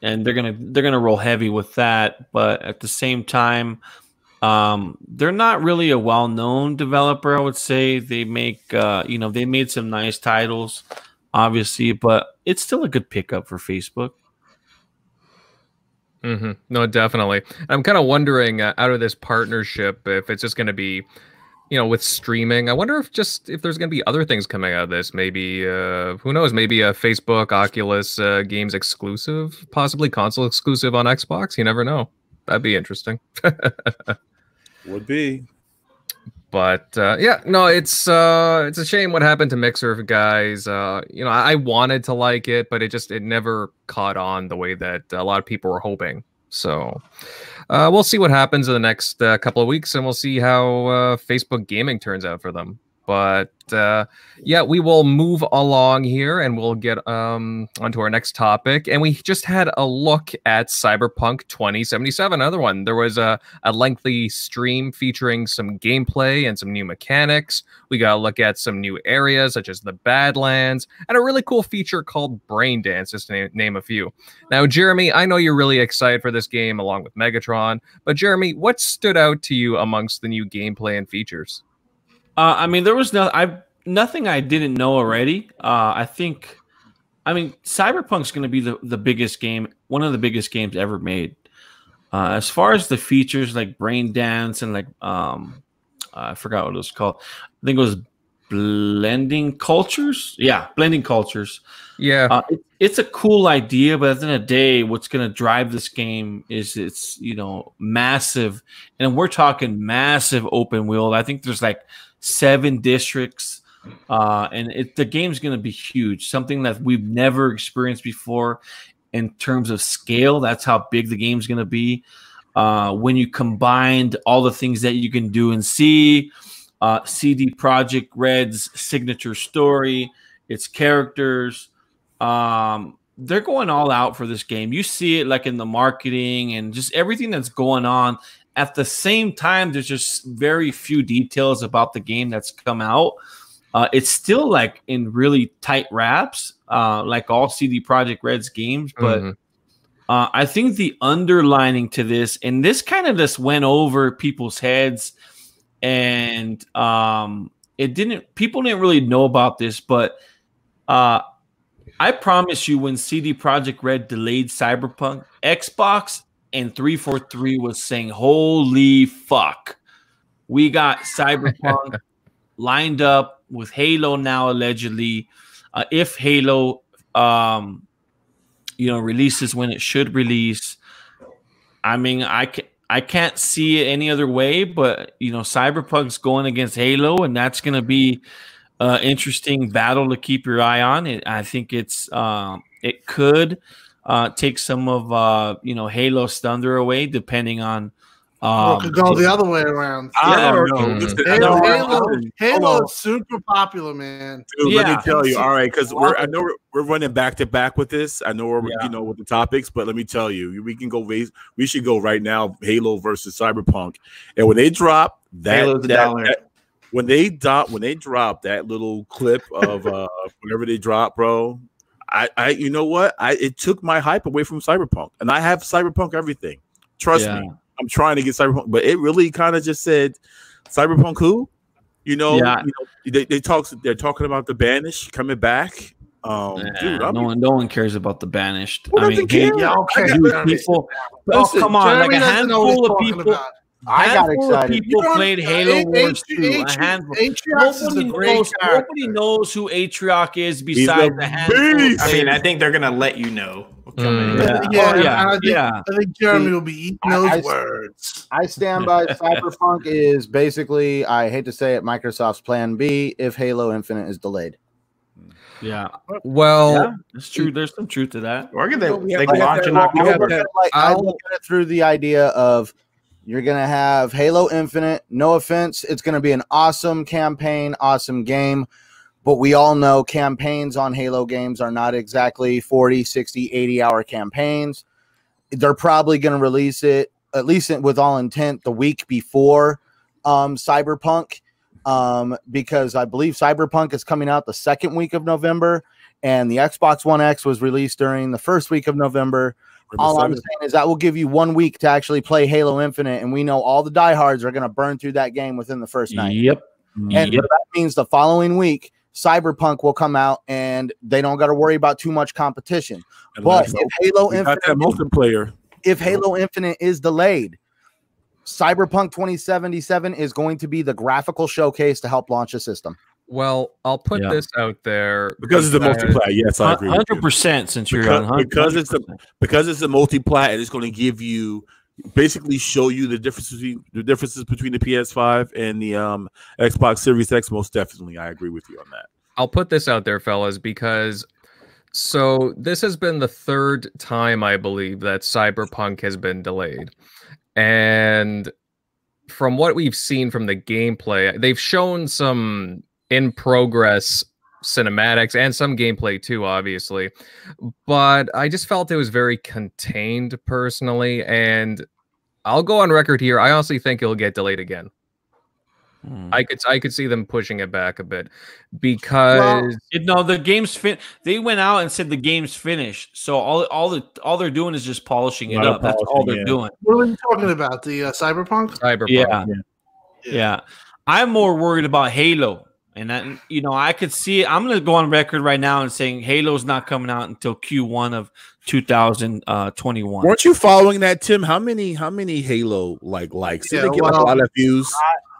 and they're gonna they're gonna roll heavy with that, but at the same time, um, they're not really a well known developer. I would say they make uh, you know they made some nice titles, obviously, but it's still a good pickup for Facebook. Mm-hmm. No, definitely. I'm kind of wondering uh, out of this partnership if it's just going to be, you know, with streaming. I wonder if just if there's going to be other things coming out of this. Maybe uh, who knows? Maybe a Facebook Oculus uh, games exclusive, possibly console exclusive on Xbox. You never know. That'd be interesting. Would be. But uh, yeah, no, it's uh, it's a shame what happened to Mixer, guys. Uh, you know, I, wanted to like it, but it just it never caught on the way that a lot of people were hoping. So uh, we'll see what happens in the next uh, couple of weeks, and we'll see how uh, Facebook gaming turns out for them. But uh, yeah, we will move along here, and we'll get um, onto our next topic. And we just had a look at Cyberpunk 2077. Another one. There was a a lengthy stream featuring some gameplay and some new mechanics. We got to look at some new areas such as the Badlands and a really cool feature called Brain Dance, just to name, name a few. Now, Jeremy, I know you're really excited for this game along with Megatron, but Jeremy, what stood out to you amongst the new gameplay and features? Uh, I mean, there was no, I nothing I didn't know already. Uh, I think, I mean, Cyberpunk's going to be the the biggest game, one of the biggest games ever made. Uh, as far as the features like Brain Dance and like, um, I forgot what it was called. I think it was Blending Cultures. Yeah, Blending Cultures. Yeah, Uh, it- it's a cool idea, but at the end of the day, what's going to drive this game is it's you know massive, and we're talking massive open world. I think there's like seven districts, uh, and it, the game's going to be huge. Something that we've never experienced before in terms of scale. That's how big the game's going to be. Uh, when you combined all the things that you can do and see, uh, CD Projekt Red's signature story, its characters um they're going all out for this game you see it like in the marketing and just everything that's going on at the same time there's just very few details about the game that's come out uh, it's still like in really tight wraps uh, like all cd projekt red's games but Mhm. uh, i think the underlining to this and this kind of just went over people's heads and um, it didn't people didn't really know about this but uh, I promise you, when CD Projekt Red delayed Cyberpunk, Xbox and 343 was saying, Holy fuck. We got Cyberpunk lined up with Halo now, allegedly. Uh, if Halo, um, you know, releases when it should release, I mean, I can I can't see it any other way, but you know, Cyberpunk's going against Halo, and that's gonna be uh, interesting battle to keep your eye on. It, I think it's um, it could uh, take some of uh, you know Halo's thunder away, depending on. Or it Um, could go the other way around. I Yeah, don't or- know. Mm. Listen, I Halo, Halo, Halo on. is super popular, man. Dude, let me tell you. All right, because we're I know we're, we're running back to back with this. I know we're Yeah. you know with the topics, but let me tell you, we can go. raise- We should go right now. Halo versus Cyberpunk, and when they drop that, Halo's a that- dollar. that- when they drop when they drop that little clip of uh whenever they drop, bro. I, I, you know what? I it took my hype away from Cyberpunk, and I have Cyberpunk everything. Trust Yeah. me, I'm trying to get Cyberpunk, but it really kind of just said Cyberpunk who, you know, Yeah. you know they, they talk they're talking about the banish coming back. Um, Nah, dude, I'm, no one, no one cares about the banished. Who I mean, doesn't care? Yeah, okay. dude, people. Listen, oh, come on! Jeremy like a doesn't know what he's handful of people. about. I got handful of excited. people You played Halo A- Wars A- 2. A Atri- handful. Atriox is a Nobody great knows, character. nobody knows who Atriox is a besides the handful. of. I mean, I think they're gonna let you know. Mm. Yeah. Yeah, Oh, yeah, I think, yeah. I think Jeremy will be eating those I- words. I stand by Cyberpunk is basically, I hate to say it, Microsoft's plan B if Halo Infinite is delayed. Yeah, Well, yeah, that's true. There's some truth to that. Or could they Well, we have- like we have launch in I October? look at it like- I I'll- look at it through the idea of you're gonna have Halo Infinite. No offense, it's gonna be an awesome campaign, awesome game. But we all know campaigns on Halo games are not exactly 40, 60, 80 hour campaigns. They're probably going to release it, at least with all intent, the week before um, Cyberpunk, um, because I believe Cyberpunk is coming out the second week of November, and the Xbox One X was released during the first week of November. All I'm saying is that will give you one week to actually play Halo Infinite, and we know all the diehards are going to burn through that game within the first night. Yep. And Yep. that means the following week, Cyberpunk will come out, and they don't got to worry about too much competition. And But if Halo Infinite, that multiplayer. if Halo Infinite is delayed, Cyberpunk 2077 is going to be the graphical showcase to help launch a system. Well, I'll put Yeah. this out there Because it's a multiplayer. Yes, I agree. Hundred percent. Since you're Because- on 100 because it's a- because it's a multi-plat and it's going to give you basically show you the differences between the differences between the PS5 and the um Xbox Series X. Most definitely, I agree with you on that. I'll put this out there, fellas, because so this has been the third time I believe that Cyberpunk has been delayed. And from what we've seen from the gameplay, they've shown some in progress cinematics and some gameplay too, obviously. But I just felt it was very contained personally. And I'll go on record here. I honestly think it'll get delayed again. Hmm. I could I could see them pushing it back a bit because It- no, the game's fin. They went out and said the game's finished. So all all the all they're doing is just polishing it Lot of up. That's all they're yeah. doing. What are you talking about? The uh, Cyberpunk? Cyberpunk. Yeah. yeah, I'm more worried about Halo, and that you know I could see. I'm going to go on record right now and saying Halo's not coming out until Q1 of 2021. Weren't you following that, Tim? How many how many Halo like likes? Did Yeah, they get like, a lot of views?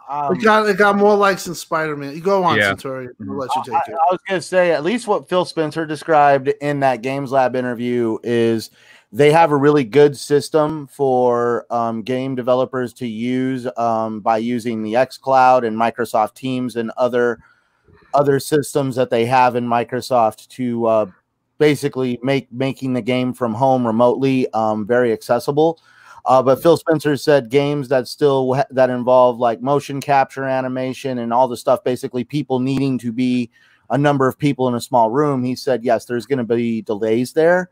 Um, It got it got more likes than Spider Man. You go on, Yeah. Centauri. I'll let you I, it. I was going to say, at least what Phil Spencer described in that Games Lab interview is they have a really good system for um, game developers to use um, by using the xCloud and Microsoft Teams and other other systems that they have in Microsoft to uh, basically make making the game from home remotely um, very accessible. Uh, but Phil Spencer said games that still that involve like motion capture animation and all the stuff, basically people needing to be a number of people in a small room. He said yes, there's going to be delays there.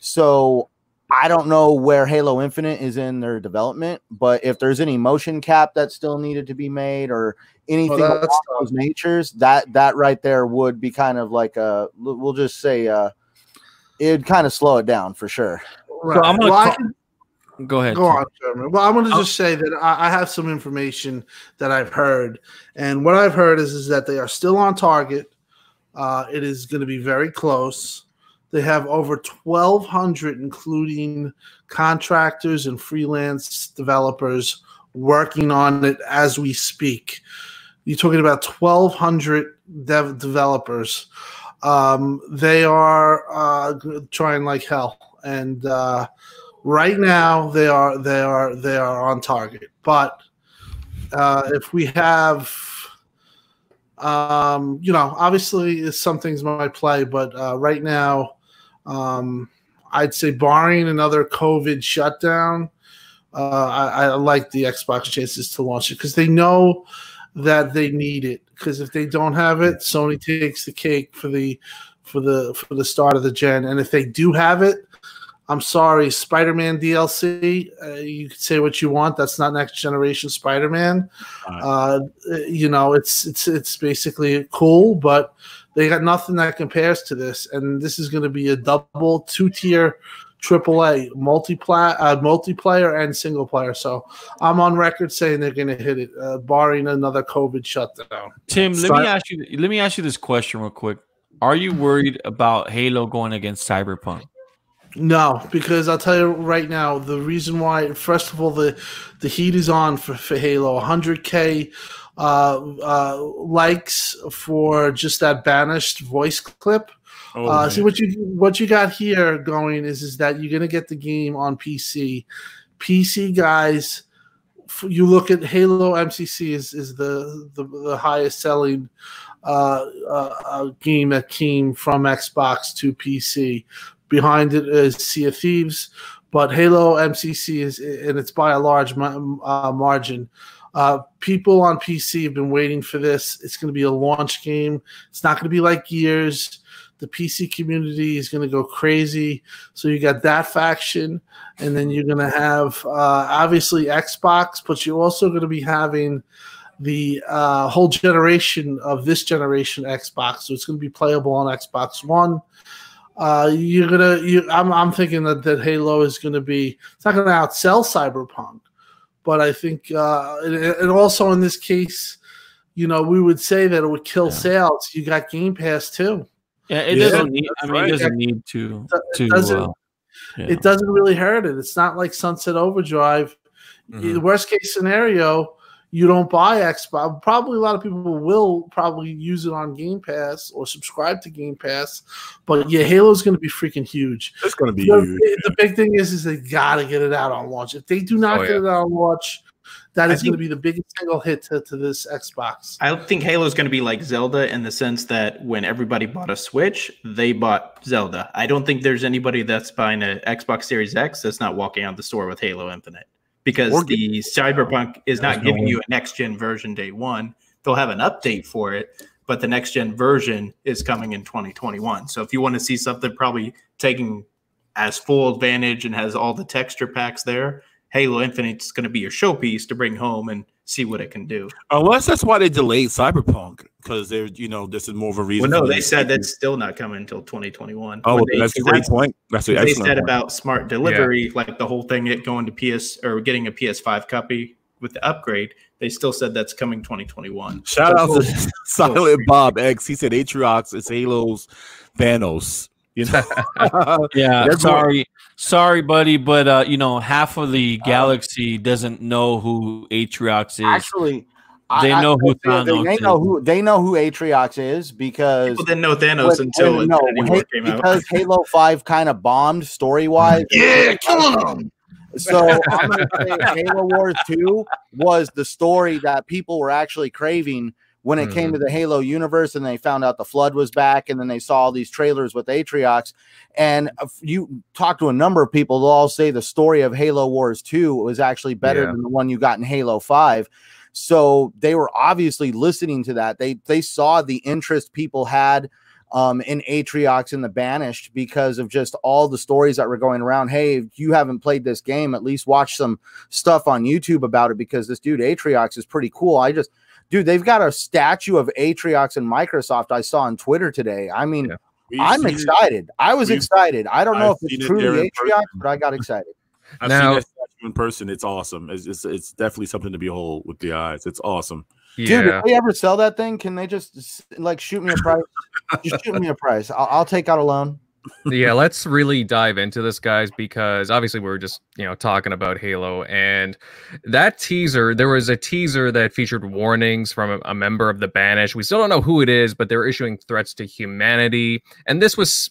So I don't know where Halo Infinite is in their development, but if there's any motion cap that still needed to be made or anything Well, along that's those natures, that that right there would be kind of like a we'll just say uh it'd kind of slow it down for sure. Right. I'm gonna well, call- can Go ahead. go on, Jeremy. Well, I'm going to Oh. just say that I, I have some information that I've heard, and what I've heard is is that they are still on target. Uh, it is going to be very close. They have over 1,200, including contractors and freelance developers, working on it as we speak. You're talking about 1,200 dev- developers. Um, they are uh, trying like hell, and uh, right now they are they are they are on target. But uh, if we have Um, you know, obviously some things might play, but uh, right now, um, I'd say barring another COVID shutdown, uh, I, I like the Xbox chances to launch it because they know that they need it. Because if they don't have it, Sony takes the cake for the for the for the start of the gen. And if they do have it, I'm sorry, Spider-Man DLC. Uh, you can say what you want. That's not next generation Spider-Man. Uh, you know, it's it's it's basically cool, but they got nothing that compares to this. And this is going to be a double two-tier AAA multiplayer, uh, multiplayer and single player. So I'm on record saying they're going to hit it, uh, barring another COVID shutdown. Tim, let me ask you. Let me ask you this question real quick. Are you worried about Halo going against Cyberpunk? No, because I'll tell you right now, the reason why, first of all, the the heat is on for, for Halo. 100k uh, uh, likes for just that banished voice clip. Oh, uh, see what you what you got here going is is that you're gonna get the game on PC. PC guys, you look at Halo MCC is is the the, the highest selling uh, uh, uh, game that came from Xbox to PC. Behind it is Sea of Thieves, but Halo MCC is and it's by a large ma- uh, margin. Uh, people on PC have been waiting for this. It's going to be a launch game. It's not going to be like Gears. The PC community is going to go crazy. So you got that faction, and then you're going to have uh, obviously Xbox, but you're also going to be having the uh, whole generation of this generation Xbox. So it's going to be playable on Xbox One. Uh, you're gonna. You, I'm. I'm thinking that that Halo is going to be. It's not going to outsell Cyberpunk, but I think, uh, and, and also in this case, you know, we would say that it would kill Yeah. sales. You got Game Pass too. Yeah, it Yeah, doesn't need. I mean, right. it doesn't need to. It To doesn't- uh, yeah. It doesn't really hurt it. It's not like Sunset Overdrive. Mhm. The worst case scenario, you don't buy Xbox. Probably a lot of people will probably use it on Game Pass or subscribe to Game Pass. But yeah, Halo's going to be freaking huge. It's going to be The, huge. the big thing is, is they got to get it out on launch. If they do not Oh, get yeah. it out on launch, that I is going to be the biggest single hit to, to this Xbox. I think Halo is going to be like Zelda in the sense that when everybody bought a Switch, they bought Zelda. I don't think there's anybody that's buying an Xbox Series X that's not walking out the store with Halo Infinite because Or- the Cyberpunk is not giving you a next gen version day one. They'll have an update for it, but the next gen version is coming in 2021. So if you want to see something probably taking as full advantage and has all the texture packs there, Halo Infinite is going to be your showpiece to bring home and see what it can do. Unless that's why they delayed Cyberpunk because they're, you know, this is more of a reason. Well, no, they said that's still not coming until 2021. Oh, they- that's a great point. That's an They said point. about smart delivery, like the whole thing it going to PS or getting a PS5 copy with the upgrade. They still said that's coming 2021. Shout So out cool. to Silent Bob X. He said Atriox is Halo's Thanos. You know, Yeah, They're sorry, sorry, buddy, but uh, you know, half of the galaxy doesn't know who Atriox is. Actually, They know who they, Thanos they know is. who they know who Atriox is because People didn't know Thanos when- until no, Infinity War Ha- came out. because Halo Five kind of bombed story wise. Yeah, killing them. So I'm gonna say Halo Wars 2 was the story that people were actually craving when it came to the Halo universe and they found out the flood was back and then they saw all these trailers with Atriox. And you talk to a number of people, they'll all say the story of Halo Wars 2 was actually better Yeah. than the one you got in Halo 5. So they were obviously listening to that. They they saw the interest people had um, in Atriox and the Banished because of just all the stories that were going around. Hey, if you haven't played this game, at least watch some stuff on YouTube about it because this dude Atriox is pretty cool. I just, dude, they've got a statue of Atriox and Microsoft I saw on Twitter today. I mean, Yeah. I'm seen it- excited. I was We've- excited. I don't know I've if it's it truly in Atriox, but I got excited. I've Now- seen that statue in person. It's awesome. It's, it's it's definitely something to behold with the eyes. It's awesome. Dude, Yeah. if they ever sell that thing, can they just like shoot me a price? just shoot me a price. I'll, I'll take out a loan. Yeah, let's really dive into this, guys, because obviously we're just you know talking about Halo, and that teaser. There was a teaser that featured warnings from a, a member of the Banish. We still don't know who it is, but they're issuing threats to humanity, and this was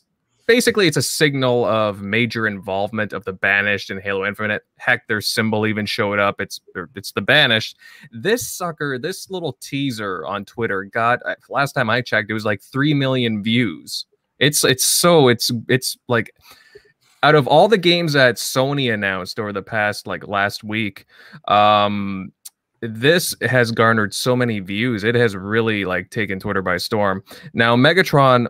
basically it's a signal of major involvement of the banished in Halo Infinite. Heck, their symbol even showed up. It's er, it's the banished. This sucker, this little teaser on Twitter got uh, last time I checked, it was like three million views. It's it's so it's it's like out of all the games that Sony announced over the past like last week, um, this has garnered so many views. It has really like taken Twitter by storm. Now, Megatron,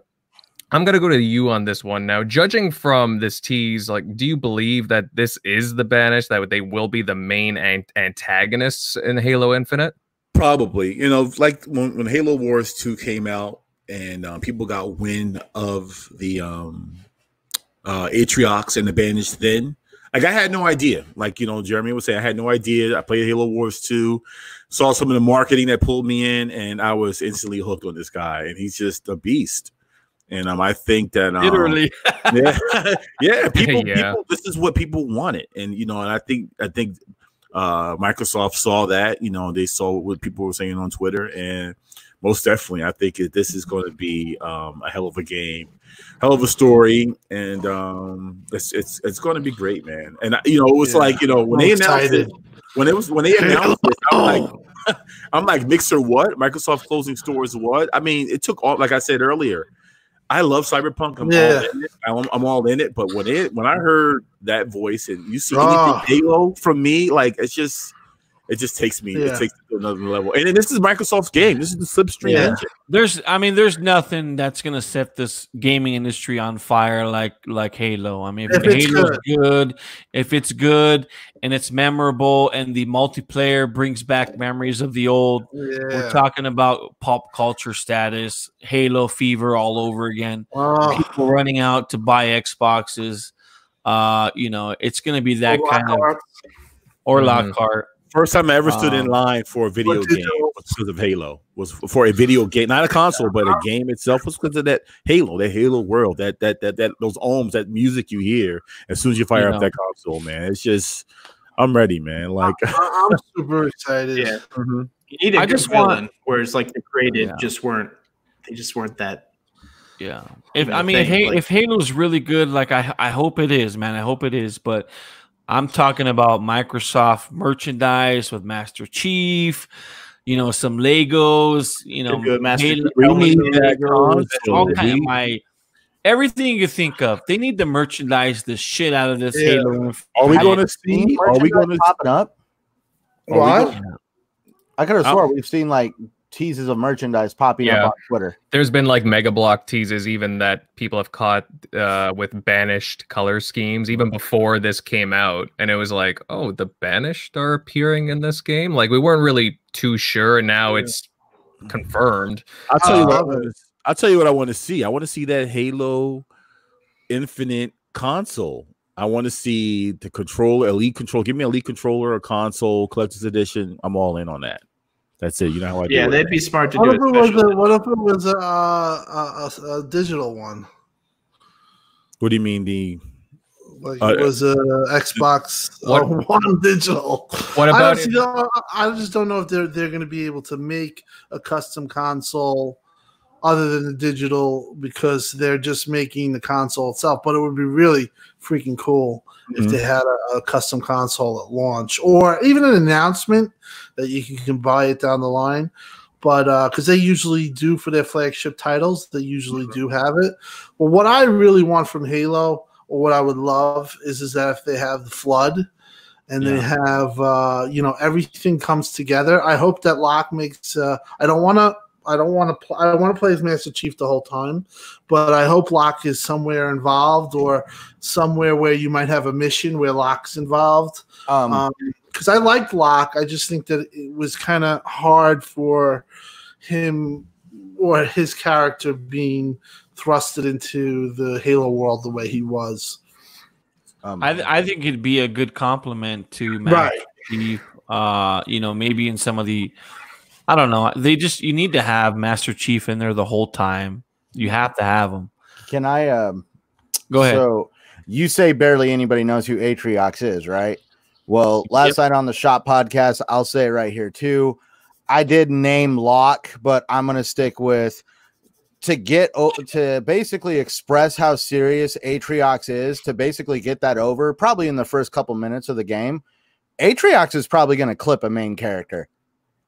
I'm gonna go to you on this one. Now, judging from this tease, like, do you believe that this is the banished? That they will be the main an- antagonists in Halo Infinite? Probably, you know, like when, when Halo Wars 2 came out and um, people got wind of the um, uh, Atriox and the Banished then. Like I had no idea. Like you know, Jeremy would say, I had no idea. I played Halo Wars 2, saw some of the marketing that pulled me in, and I was instantly hooked on this guy. And he's just a beast. And um, I think that um, Literally. yeah, yeah, people, Yeah. people, this is what people wanted, and you know, and I think, I think, uh, Microsoft saw that, you know, they saw what people were saying on Twitter, and most definitely, I think this is going to be um, a hell of a game, hell of a story, and um, it's it's it's going to be great, man. And you know, it was Yeah. like you know when I'm they announced excited. it, when it was when they announced it, I'm like, I'm like Mixer, what? Microsoft closing stores, what? I mean, it took all, like I said earlier. I love Cyberpunk. I'm Yeah. all in it. I'm, I'm all in it. But when it when I heard that voice and you see Oh. anything Halo from me, like it's just it just takes me Yeah. it takes me to another level. And, then this is Microsoft's game. This is the Slipstream Yeah. engine. There's, I mean, there's nothing that's gonna set this gaming industry on fire like like Halo. I mean, if, If it's Halo's good. if it's good and it's memorable, and the multiplayer brings back memories of the old. We're talking about pop culture status, Halo fever all over again. Oh, People running out to buy Xboxes. Uh, you know, it's gonna be that kind of Lockhart. or Mhm. Lockhart. First time I ever stood in Um, line for a video What game was because of Halo. Was for a video game, not a console, but a game itself was because of that Halo, that Halo world, that that that that those ohms, that music you hear as soon as you fire You up that console, man. It's just I'm ready, man. Like I- I'm super excited. Yeah. Mhm. You need a I just want- villain, whereas like the created Yeah. just weren't. They just weren't that. Yeah. If I mean, thing, hey, like- if Halo's really good, like I, I hope it is, man. I hope it is. But I'm talking about Microsoft merchandise with Master Chief. You know, some Legos. You know, Master Chief we helmet, need Legos, all kind of my everything you think of. They need to merchandise the shit out of this Yeah. Halo. Are we going to see? Are we going to? popping up? What? Oh, I could have Oh. swore we've seen like teases of merchandise popping Yeah. up on Twitter. There's been like Mega Bloks teases, even that people have caught uh, with banished color schemes, even before this came out. And it was like, oh, the banished are appearing in this game. Like we weren't really too sure. And now it's confirmed. I'll tell you Uh, what. I wanna- I'll tell you what I want to see. I want to see that Halo Infinite console. I want to see the controller, elite control. Give me elite controller, or console, collector's edition. I'm all in on that. That's it. You know how I do Yeah, they'd be smart to What do if it. it was special. a, what if it was a, a, a, a digital one? What do you mean the? Like Uh, it was a Xbox What- uh, One digital. What I, about don't, it- I- I just don't know if they're they're going to be able to make a custom console other than the digital because they're just making the console itself. But it would be really freaking cool if Mhm. they had a, a custom console at launch or even an announcement that you can, can buy it down the line. But because they usually do for their flagship titles, they usually do have it. Well, what I really want from Halo, or what I would love, is is that if they have the flood, and they have uh, you know everything comes together. I hope that Locke makes. Uh, I don't want to. I don't want to. Pl- I want to play as Master Chief the whole time, but I hope Locke is somewhere involved or somewhere where you might have a mission where Locke's involved. Um, Because I liked Locke, I just think that it was kind of hard for him or his character being thrusted into the Halo world the way he was. um, I, th- I think it'd be a good compliment to Master Right. Chief. Uh, you know, maybe in some of the, I don't know. They just you need to have Master Chief in there the whole time. You have to have him. can I? Um, Go ahead. So you say barely anybody knows who Atriox is, right? Well, last night on the Shop podcast, I'll say it right here too. I did name Locke, but I'm going to stick with to get to basically express how serious Atriox is, to basically get that over, probably in the first couple minutes of the game, Atriox is probably going to clip a main character.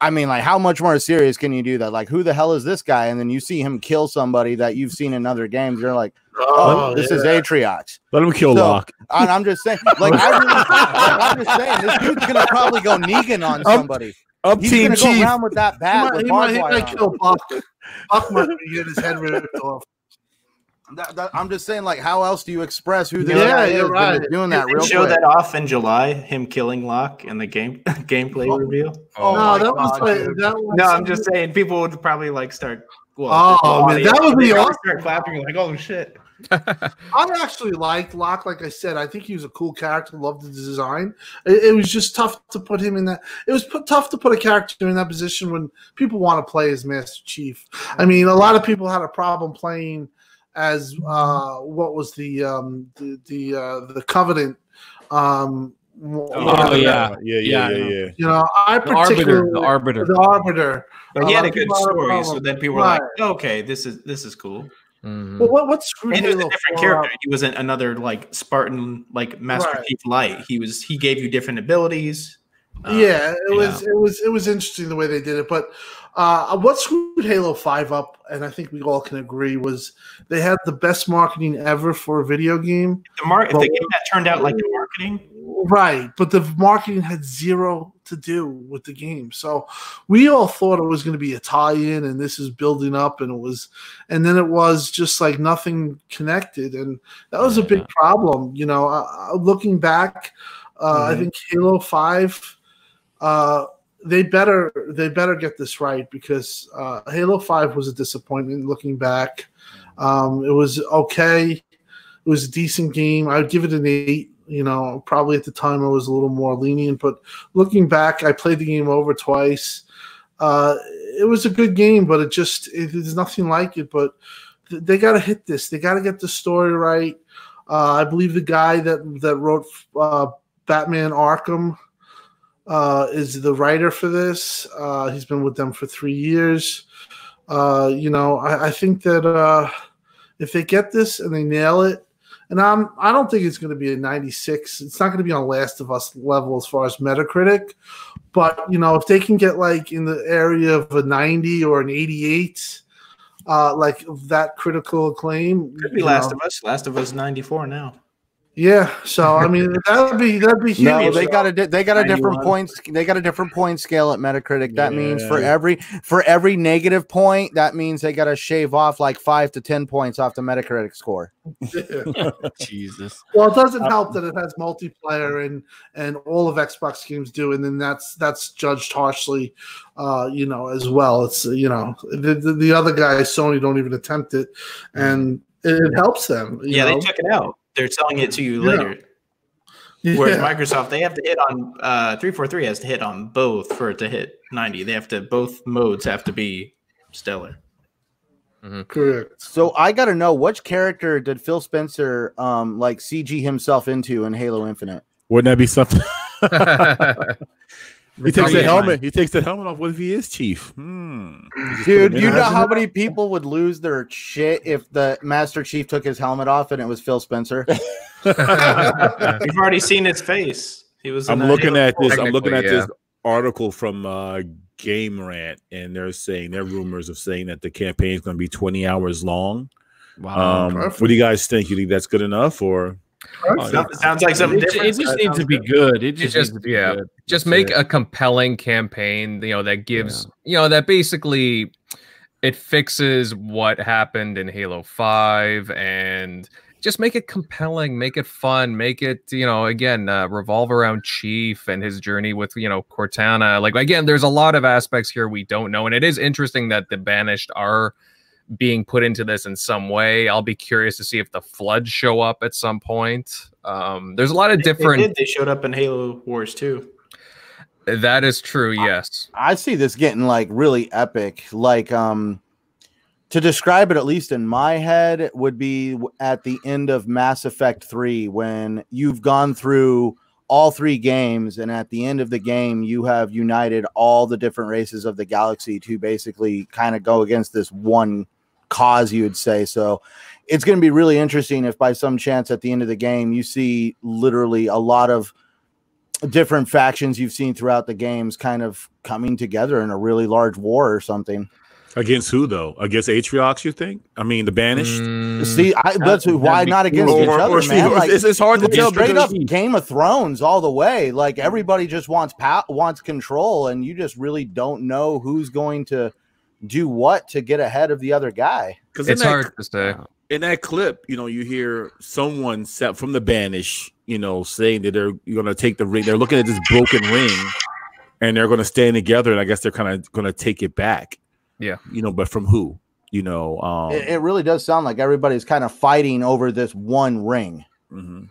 I mean, like, how much more serious can you do that? Like, who the hell is this guy? And then you see him kill somebody that you've seen in other games. You're like, oh, oh this is Atriox. Let him kill So- Locke. And I'm just saying, like, I really, I'm just saying, this dude's gonna probably go Negan on somebody. Up He's Team gonna go Chief. around with that He bat might, with he might, barbed he wire might on it. kill Buck. Buck might get his head ripped off. That- that- I'm just saying, like, how else do you express who this Yeah, guy is you're when right. you're doing that They real showed quick? that off in July, him killing Locke in the game gameplay Oh. reveal. Oh no, my that was like that was. No, I'm just saying people would probably like start. Well, Oh, man, that would audience, be awesome. Start clapping like, "Oh shit!" I actually liked Locke. Like I said, I think he was a cool character. Loved the design. It, it was just tough to put him in that. It was put, tough to put a character in that position when people want to play as Master Chief. I mean, a lot of people had a problem playing as uh, what was the um, the the, uh, the Covenant. Um, Oh, yeah. yeah, yeah, Yeah, yeah, yeah. You know, I The arbiter, particularly the arbiter. the arbiter. But he had a good people had story, so then people were Right. like, "Okay, this is this is cool." Mhm. Well, what what screwed And he was a different character. up- He wasn't another like Spartan, like Master Right. Chief Light. He was. He gave you different abilities. Uh, yeah, it yeah. was it was it was interesting the way they did it. But uh, what screwed Halo Five up, and I think we all can agree, was they had the best marketing ever for a video game. The mar- if the game that turned out like the marketing, Right, but the marketing had zero to do with the game. So we all thought it was going to be a tie-in, and this is building up, and it was, and then it was just like nothing connected, and that was a big problem. You know, uh, uh, looking back, uh, I Mhm. think Halo Five, uh, they better they better get this right because uh, Halo Five was a disappointment. Looking back, um, it was okay. It was a decent game. I would give it an eight. You know, probably at the time I was a little more lenient, but looking back, I played the game over twice. Uh, it was a good game, but it just it, there's nothing like it. But th- they got to hit this. They got to get the story right. Uh, I believe the guy that that wrote uh, Batman Arkham uh, is the writer for this. Uh, he's been with them for three years. Uh, you know, I, I think that uh, if they get this and they nail it, and I'm I don't think it's going to be a 96. It's not going to be on Last of Us level as far as Metacritic, but you know, if they can get like in the area of a 90 or an 88, uh, like that critical acclaim, could be Last know, of Us. Last of Us ninety four now. Yeah. So I mean, that'd be that'd be huge. No, they got a di- they got a different points. They got a different point scale at Metacritic. That means for every for every negative point, that means they got to shave off like five to ten points off the Metacritic score. Jesus. Well, it doesn't help that it has multiplayer and and all of Xbox games do, and then that's that's judged harshly, uh, you know, as well. It's uh, you know the, the, the other guys, Sony, don't even attempt it, and it, it helps them. you Yeah, know? they took it out. They're selling it to you Yeah. later. Whereas Microsoft, they have to hit on uh, three four three has to hit on both for it to hit ninety. They have to both modes have to be stellar. correct. So I got to know which character did Phil Spencer um like CG himself into in Halo Infinite? Wouldn't that be something? he takes the Yeah. helmet. He takes the helmet off. What if he is chief? Hmm. You just put Dude, you know how many people would lose their shit if the Master Chief took his helmet off and it was Phil Spencer? You've already seen his face. He was. I'm looking at this. I'm looking at yeah. this article from uh, Game Rant, and they're saying their rumors of saying that the campaign is going to be 20 hours long. Wow. Um, what do you guys think? You think that's good enough, or Sounds, sounds like something it, different. it just needs to be good. good. It just, just- needs to be yeah. good. just make it. a compelling campaign you know that gives you know that basically it fixes what happened in halo 5 and just make it compelling make it fun make it you know again uh, revolve around chief and his journey with you know cortana like again there's a lot of aspects here we don't know and it is interesting that the banished are being put into this in some way i'll be curious to see if the floods show up at some point um there's a lot of different They, did. they showed up in Halo Wars too. that is true yes I see this getting like really epic. Like, um, to describe it, at least in my head, would be at the end of Mass Effect 3 when you've gone through all three games, and at the end of the game, you have united all the different races of the galaxy to basically kind of go against this one cause, you would say. So it's going to be really interesting if by some chance at the end of the game you see literally a lot of different factions you've seen throughout the games kind of coming together in a really large war or something. Against who though? Against Atriox, you think? I mean, the banished. Mm, See, I, that's that'd why not against Or- each or- other, or man. Steve, Like, it's, it's hard to like, tell straight because up Game of Thrones all the way. Like everybody just wants pow- wants control, and you just really don't know who's going to do what to get ahead of the other guy. because in it's that, hard to say. in that clip, you know, you hear someone set from the banish, you know, saying that they're going to take the ring. They're looking at this broken ring, and they're going to stand together. And I guess they're kind of going to take it back. Yeah. you know, but from who? You know, um, It, it really does sound like everybody's kind of fighting over this one ring. mhm.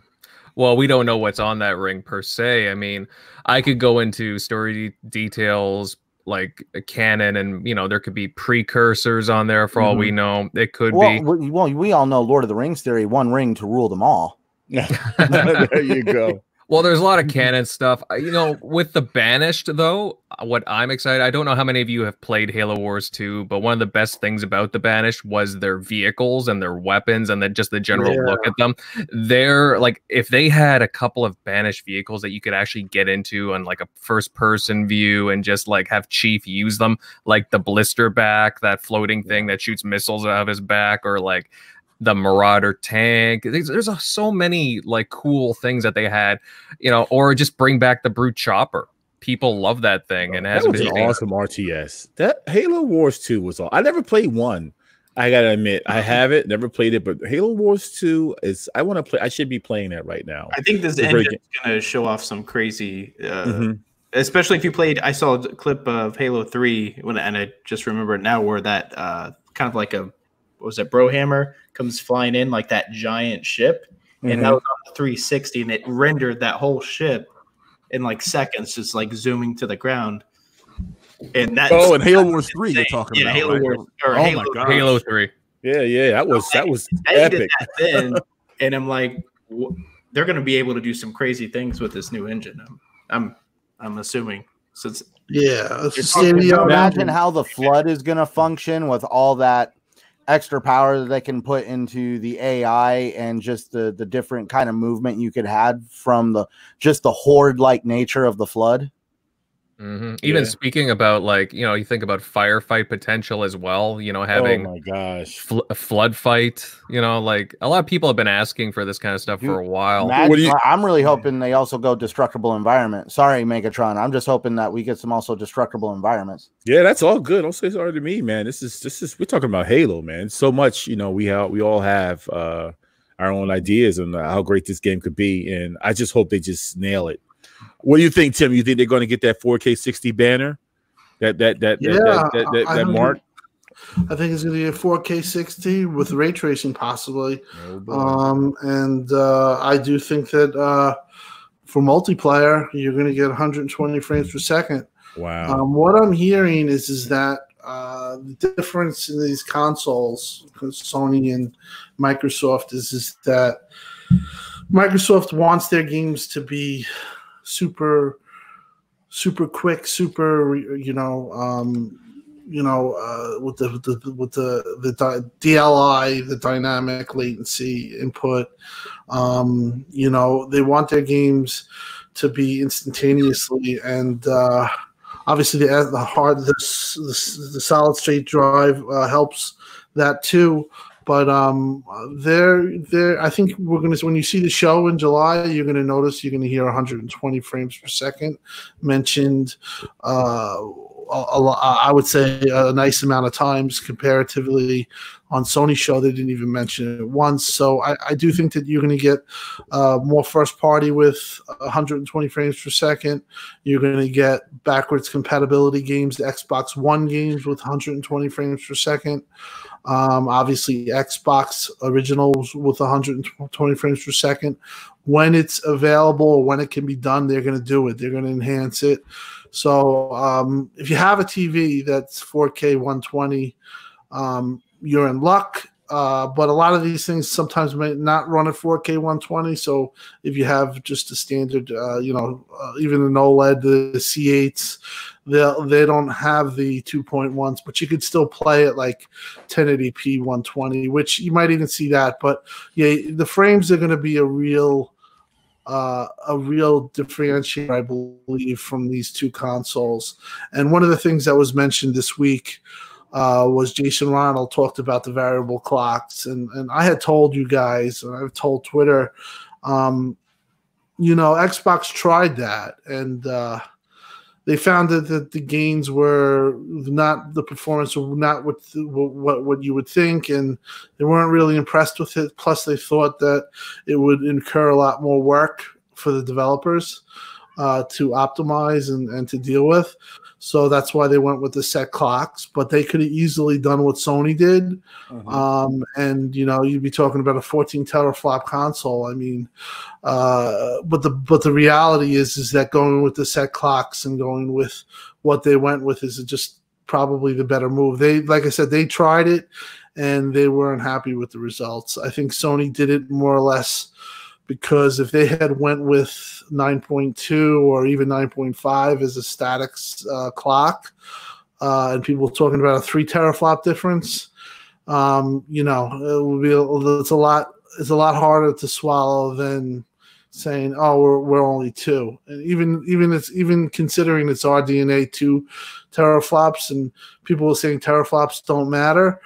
Well, we don't know what's on that ring per se. I mean, I could go into story de- details like a canon, and you know, there could be precursors on there for all we mm-hmm. know. It could Well, be. we, well, we all know Lord of the Rings theory: one ring to rule them all. there you go. Well, there's a lot of canon stuff. You know, with the banished though, uh, what I'm excited. I don't know how many of you have played Halo Wars 2, but one of the best things about the banished was their vehicles and their weapons and then just the general look at them. They're like if they had a couple of banished vehicles that you could actually get into on like a first person view and just like have Chief use them, like the Blisterback, that floating thing that shoots missiles out of his back, or like the Marauder tank. There's, there's a, so many like cool things that they had, you know, or just bring back the brute chopper. People love that thing, and that was an awesome RTS. That Halo Wars 2 was all. I never played one. I gotta admit, I have it, never played it, but Halo Wars 2 is I want to play. I should be playing that right now. I think this It's a great engine is going to show off some crazy, uh, Mhm. especially if you played. I saw a clip of Halo Three when, and I just remember it now, where that uh, kind of like a what was it, Brohammer comes flying in like that giant ship, and Mm-hmm. that was on the 360, and it rendered that whole ship in like seconds, just like zooming to the ground. And that Oh, and Halo Wars 3 you're talking yeah, about. Halo right? Wars or Oh Halo, my God. Halo 3. Yeah, yeah, that was that was They did epic. that then, and I'm like, wh- they're going to be able to do some crazy things with this new engine. I'm, I'm, I'm assuming since Yeah, it's a You're state of talking the about art. Imagine how the flood is going to function with all that extra power that they can put into the AI and just the the different kind of movement you could have from the just the horde like nature of the flood. Hmm Even Yeah. speaking about like, you know, you think about firefight potential as well, you know, having oh my gosh. fl- a flood fight, you know, like a lot of people have been asking for this kind of stuff for a while. Imagine- What you- I'm really hoping they also go destructible environment. Sorry, Megatron. I'm just hoping that we get some also destructible environments. Yeah, that's all good. Don't say sorry to me, man. This is this is we're talking about Halo, man. So much, you know, we have we all have uh our own ideas on how great this game could be, and I just hope they just nail it. What do you think, Tim? You think they're going to get that 4K 60 banner? That that that Yeah, that that, that, that mark? I think it's going to be a 4K 60 with ray tracing, possibly. Oh. Um, and uh, I do think that uh, for multiplayer, you're going to get 120 frames per second. wow. Um, what I'm hearing is is that uh, the difference in these consoles, Sony and Microsoft, is is that Microsoft wants their games to be super, super quick, super, you know, um, you know, uh, with the with the with the the di- DLI, the dynamic latency input. Um, you know, they want their games to be instantaneously and. Uh, obviously the the hard the, the, the solid state drive uh, helps that too but um there there i think we're to when you see the show in july you're to notice you're to hear 120 frames per second mentioned uh a, a, I would say a nice amount of times comparatively on Sony show they didn't even mention it once. So I, I do think that you're going to get uh, more first party with 120 frames per second. You're going to get backwards compatibility games, the Xbox One games with 120 frames per second. Um, obviously, Xbox originals with 120 frames per second. When it's available when it can be done, they're going to do it. They're going to enhance it. So um, if you have a TV that's 4K 120, um, you're in luck. Uh, but a lot of these things sometimes may not run at 4K 120. So if you have just a standard, uh, you know, uh, even an OLED, the C8s, they they don't have the 2.1s, but you could still play it like 1080p 120, which you might even see that. But yeah, the frames are going to be a real uh, a real differentiator, I believe, from these two consoles. And one of the things that was mentioned this week uh, was Jason Ronald talked about the variable clocks, and and I had told you guys, and I've told Twitter, um, you know, Xbox tried that, and uh, they found that, that the gains were not the performance were not what, what what you would think, and they weren't really impressed with it. Plus, they thought that it would incur a lot more work for the developers uh, to optimize and, and to deal with. So that's why they went with the set clocks, but they could have easily done what Sony did. Mhm. Um, and you know, you'd be talking about a 14 teraflop console. I mean, uh, but the but the reality is is that going with the set clocks and going with what they went with is just probably the better move. They like I said, they tried it and they weren't happy with the results. I think Sony did it more or less because if they had went with 9.2 or even 9.5 as a static uh, clock, uh, and people talking about a three teraflop difference, um, you know, it would be a, it's a lot it's a lot harder to swallow than saying, "Oh, we're, we're only two. And even even it's even considering it's RDNA two teraflops, and people are saying teraflops don't matter.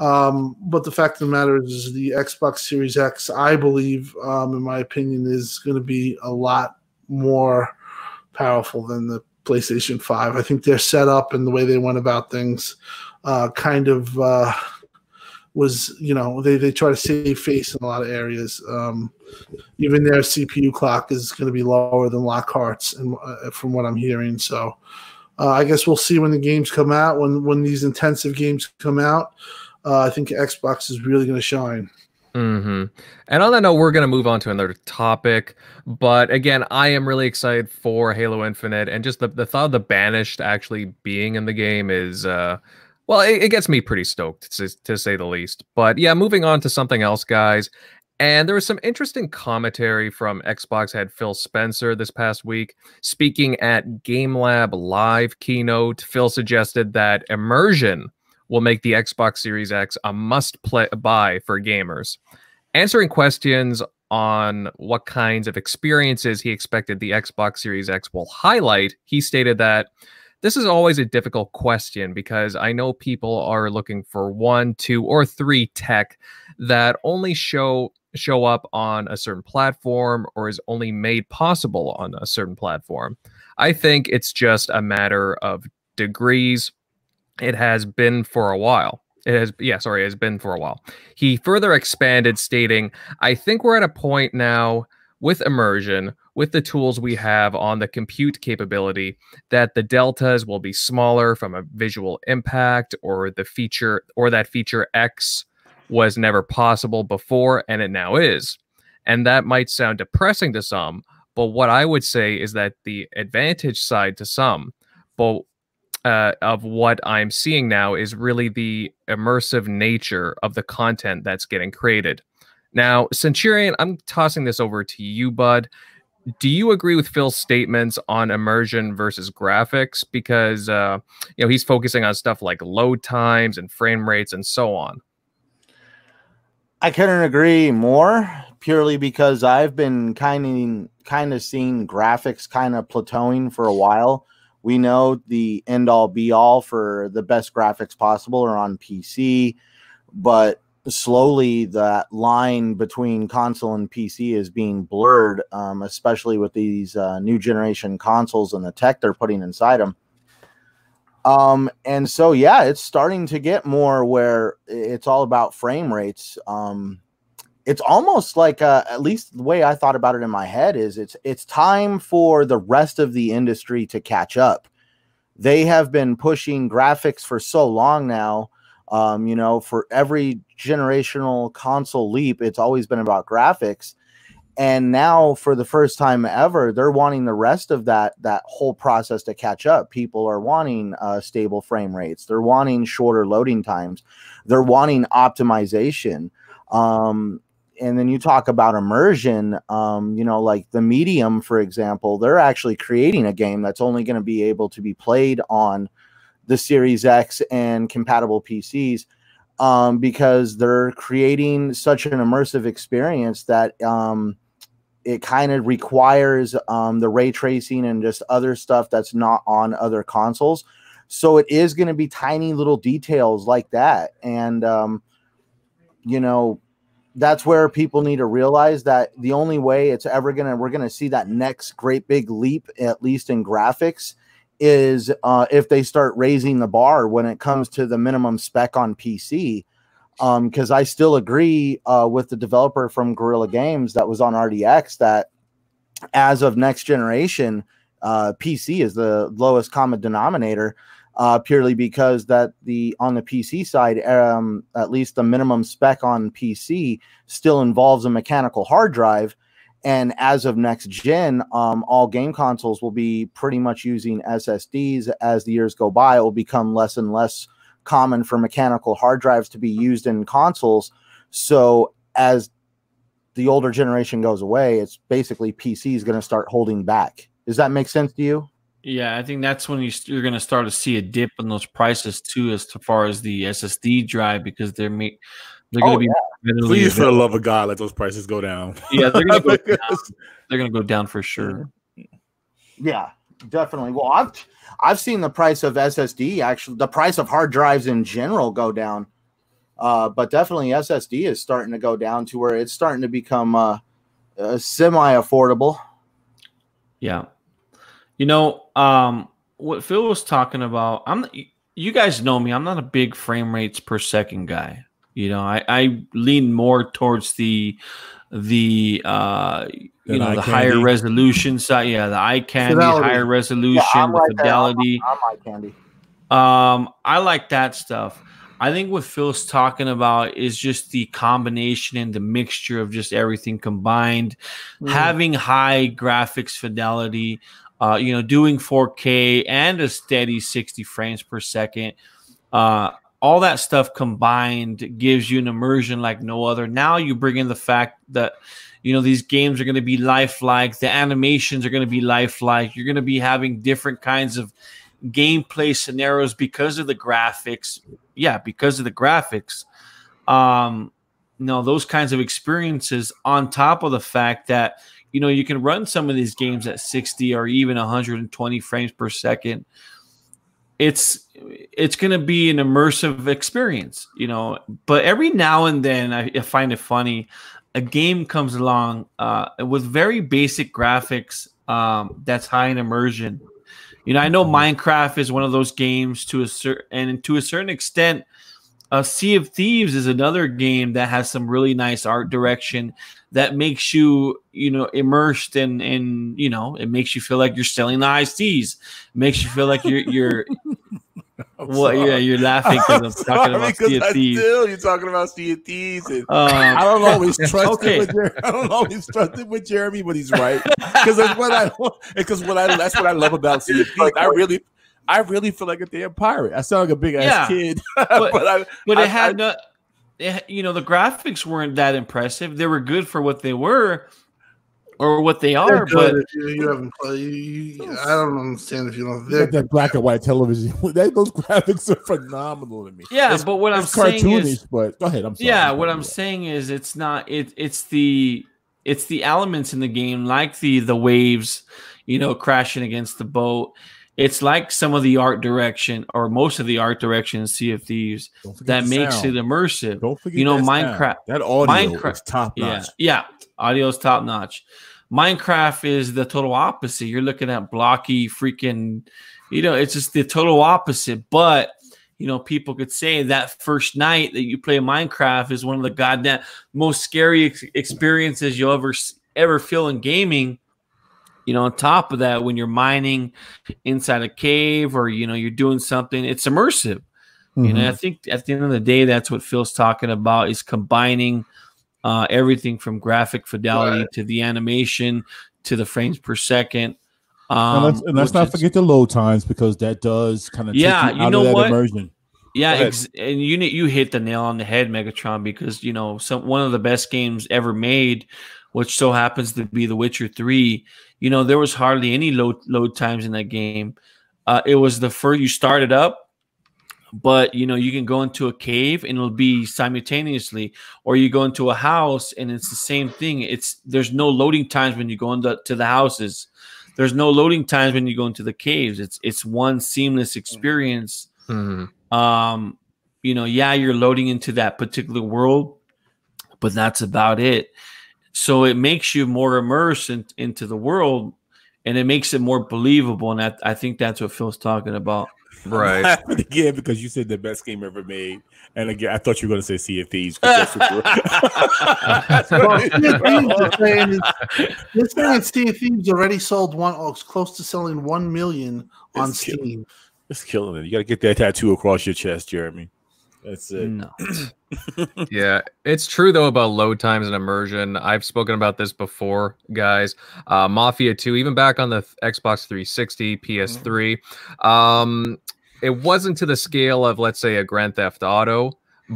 Um, but the fact of the matter is, the Xbox Series X, I believe, um, in my opinion, is going to be a lot more powerful than the PlayStation 5. I think their setup and the way they went about things uh, kind of uh, was, you know, they, they try to save face in a lot of areas. Um, even their CPU clock is going to be lower than Lockhart's, and uh, from what I'm hearing. So uh, I guess we'll see when the games come out, when when these intensive games come out uh, I think Xbox is really going to shine. hmm And on that note, we're going to move on to another topic. But again, I am really excited for Halo Infinite, and just the, the thought of the Banished actually being in the game is, uh, well, it, it gets me pretty stoked to, to say the least. But yeah, moving on to something else, guys. And there was some interesting commentary from Xbox head Phil Spencer this past week. Speaking at Game Lab Live keynote, Phil suggested that immersion will make the Xbox Series X a must play buy for gamers. Answering questions on what kinds of experiences he expected the Xbox Series X will highlight, he stated that this is always a difficult question because I know people are looking for one, two, or three tech that only show show up on a certain platform or is only made possible on a certain platform. I think it's just a matter of degrees it has been for a while. It has, yeah, sorry, it has been for a while. He further expanded, stating, I think we're at a point now with immersion, with the tools we have on the compute capability, that the deltas will be smaller from a visual impact or the feature, or that feature X was never possible before and it now is. And that might sound depressing to some, but what I would say is that the advantage side to some, but uh, of what I'm seeing now is really the immersive nature of the content that's getting created. Now, Centurion, I'm tossing this over to you, bud. Do you agree with Phil's statements on immersion versus graphics? Because uh, you know he's focusing on stuff like load times and frame rates and so on. I couldn't agree more purely because I've been kind of kind of seeing graphics kind of plateauing for a while. We know the end all be all for the best graphics possible are on PC, but slowly that line between console and PC is being blurred, um, especially with these uh, new generation consoles and the tech they're putting inside them. Um, and so yeah, it's starting to get more where it's all about frame rates. Um, it's almost like uh, at least the way I thought about it in my head is it's it's time for the rest of the industry to catch up. They have been pushing graphics for so long now. Um, you know, for every generational console leap, it's always been about graphics. and now for the first time ever they're wanting the rest of that that whole process to catch up people are wanting uh, stable frame rates they're wanting shorter loading times they're wanting optimization um, and then you talk about immersion um, you know like the medium for example they're actually creating a game that's only going to be able to be played on the series x and compatible pcs um, because they're creating such an immersive experience that um, it kind of requires um, the ray tracing and just other stuff that's not on other consoles. So it is going to be tiny little details like that, and um, you know that's where people need to realize that the only way it's ever gonna we're gonna see that next great big leap, at least in graphics, is uh, if they start raising the bar when it comes to the minimum spec on PC. Because um, I still agree uh, with the developer from Guerrilla Games that was on RDX that as of next generation, uh, PC is the lowest common denominator. Uh, purely because that the on the PC side, um, at least the minimum spec on PC still involves a mechanical hard drive, and as of next gen, um, all game consoles will be pretty much using SSDs. As the years go by, it will become less and less common for mechanical hard drives to be used in consoles. So as the older generation goes away, it's basically PC is going to start holding back. Does that make sense to you? Yeah, I think that's when you, you're going to start to see a dip in those prices too, as far as the SSD drive, because they're make they're going to Oh, be readily Please, for the love of God, let those prices go down. yeah, they're going to go down. They're going to go down for sure. Yeah, definitely. Well, I've I've seen the price of SSD actually, the price of hard drives in general go down. Uh, but definitely SSD is starting to go down to where it's starting to become uh, uh, semi affordable. Yeah. You know, um, what Phil was talking about, I'm you guys know me, I'm not a big frame rates per second guy. You know, I, I lean more towards the the uh you That know the candy. higher resolution side. Yeah, the eye candy, Fidelity. higher resolution, I'm the right there. I'm- fidelity. I'm like candy. Um, I like that stuff. I think what Phil's talking about is just the combination and the mixture of just everything combined, Mm. having high graphics fidelity, uh, you know, doing 4K and a steady 60 frames per second. Uh, all that stuff combined gives you an immersion like no other. Now you bring in the fact that you know these games are going to be lifelike, the animations are going to be lifelike. You're going to be having different kinds of gameplay scenarios because of the graphics. Yeah, because of the graphics. Um, you know, those kinds of experiences on top of the fact that you know you can run some of these games at 60 or even 120 frames per second. It's it's going to be an immersive experience, you know. But every now and then, I, I find it funny. A game comes along uh, with very basic graphics um, that's high in immersion, you know, I know Minecraft is one of those games to a certain and to a certain extent, uh, Sea of Thieves is another game that has some really nice art direction that makes you, you know, immersed in, in you know, it makes you feel like you're selling the iced teas. It makes you feel like you're, you're, well, yeah, you're laughing because I'm talking about Sea of Thieves. Still, you're talking about Sea of Thieves. And Um, I don't always trust Okay. it with Jer- I don't always trust it with Jeremy, but he's right because that's what I because what I that's what I love about Sea of Thieves. I really, I really feel like a damn pirate. I sound like a big ass Yeah. kid, But- but, I, but I- it had I- no, it, you know, the graphics weren't that impressive. They were good for what they were, or what they They're But you, you haven't played. You, you, I don't understand if you don't. you that black and white television. That, those graphics are phenomenal to me. yeah, It's- but what I'm it's saying is, but go ahead. I'm sorry. yeah, what I'm saying is, it's not. It it's the it's the elements in the game, like the the waves, you know, crashing against the boat. It's like some of the art direction, or most of the art direction in Sea of Thieves, that makes sound. it immersive. Don't forget you know, that sound. Minecraft- That audio Minecraft- is top Yeah, notch. yeah. Audio's top notch. Minecraft is the total opposite. You're looking at blocky, freaking, you know, it's just the total opposite. But you know, people could say that first night that you play Minecraft is one of the goddamn most scary ex- experiences you'll ever ever feel in gaming. You know, on top of that, when you're mining inside a cave or you know you're doing something, it's immersive. You Mm-hmm. know, I think at the end of the day, that's what Phil's talking about is combining uh, everything from graphic fidelity to the animation to the frames per second. Um, and let's, and let's not is- forget the load times because that does kind of Yeah, take you, you out know of that what? immersion. Yeah, ex- and you you hit the nail on the head, Megatron, because you know some one of the best games ever made, which so happens to be The Witcher Three. You know there was hardly any load load times in that game. Uh, it was the first you started up, but you know you can go into a cave and it'll be simultaneously, or you go into a house and it's the same thing. It's there's no loading times when you go into to the houses. There's no loading times when you go into the caves. It's it's one seamless experience Mhm. um you know yeah you're loading into that particular world but that's about it so it makes you more immersed in, into the world and it makes it more believable and that, i think that's what phil's talking about Right. Laughing again because you said the best game ever made, and again I thought you were going to say Sea of Thieves. 'cause that's what Well, you Sea of Thieves were- is saying is, they're Sea of Thieves already sold one, oh, it's close to selling one million on It's killing- Steam. It's killing it. You got to get that tattoo across your chest, Jeremy. That's it. no Yeah, it's true though about load times and immersion. I've spoken about this before, guys. Uh, Mafia 2, even back on the Xbox 360, PS3, um, it wasn't to the scale of, let's say, a Grand Theft Auto,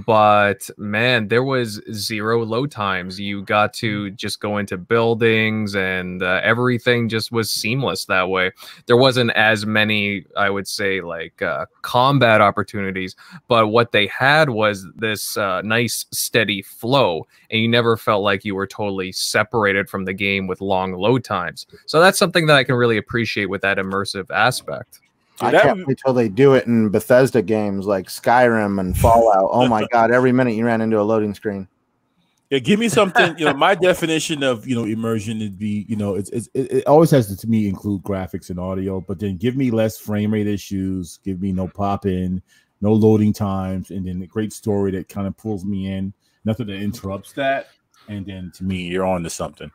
but man, there was zero load times. You got to just go into buildings and uh, everything just was seamless that way. There wasn't as many, I would say, like uh, combat opportunities but what they had was this uh, nice steady flow and you never felt like you were totally separated from the game with long load times so that's something that i can really appreciate with that immersive aspect I that can't wait till they do it in Bethesda games like Skyrim and Fallout. Oh my god! Every minute you ran into a loading screen. Yeah, give me something. You know, my definition of you know immersion would be you know it's, it's it, it always has to, to me include graphics and audio, but then give me less frame rate issues, give me no pop in, no loading times, and then a great story that kind of pulls me in. Nothing that interrupts that, and then to me, you're on to something.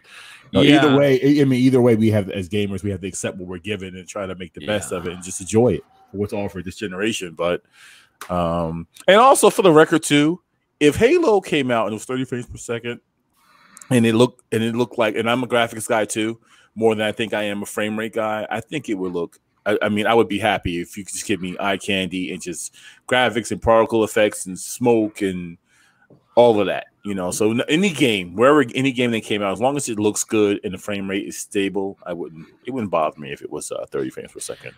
You know, Yeah. Either way, I mean, either way, we have as gamers, we have to accept what we're given and try to make the best of it and just enjoy it what's offered this generation. But um, and also for the record too, if Halo came out and it was 30 frames per second, and it looked and it looked like, and I'm a graphics guy too, more than I think I am a frame rate guy. I think it would look. I, I mean, I would be happy if you could just give me eye candy and just graphics and particle effects and smoke and all of that. You know, so any game, wherever any game that came out, as long as it looks good and the frame rate is stable, I wouldn't. It wouldn't bother me if it was uh, 30 frames per second.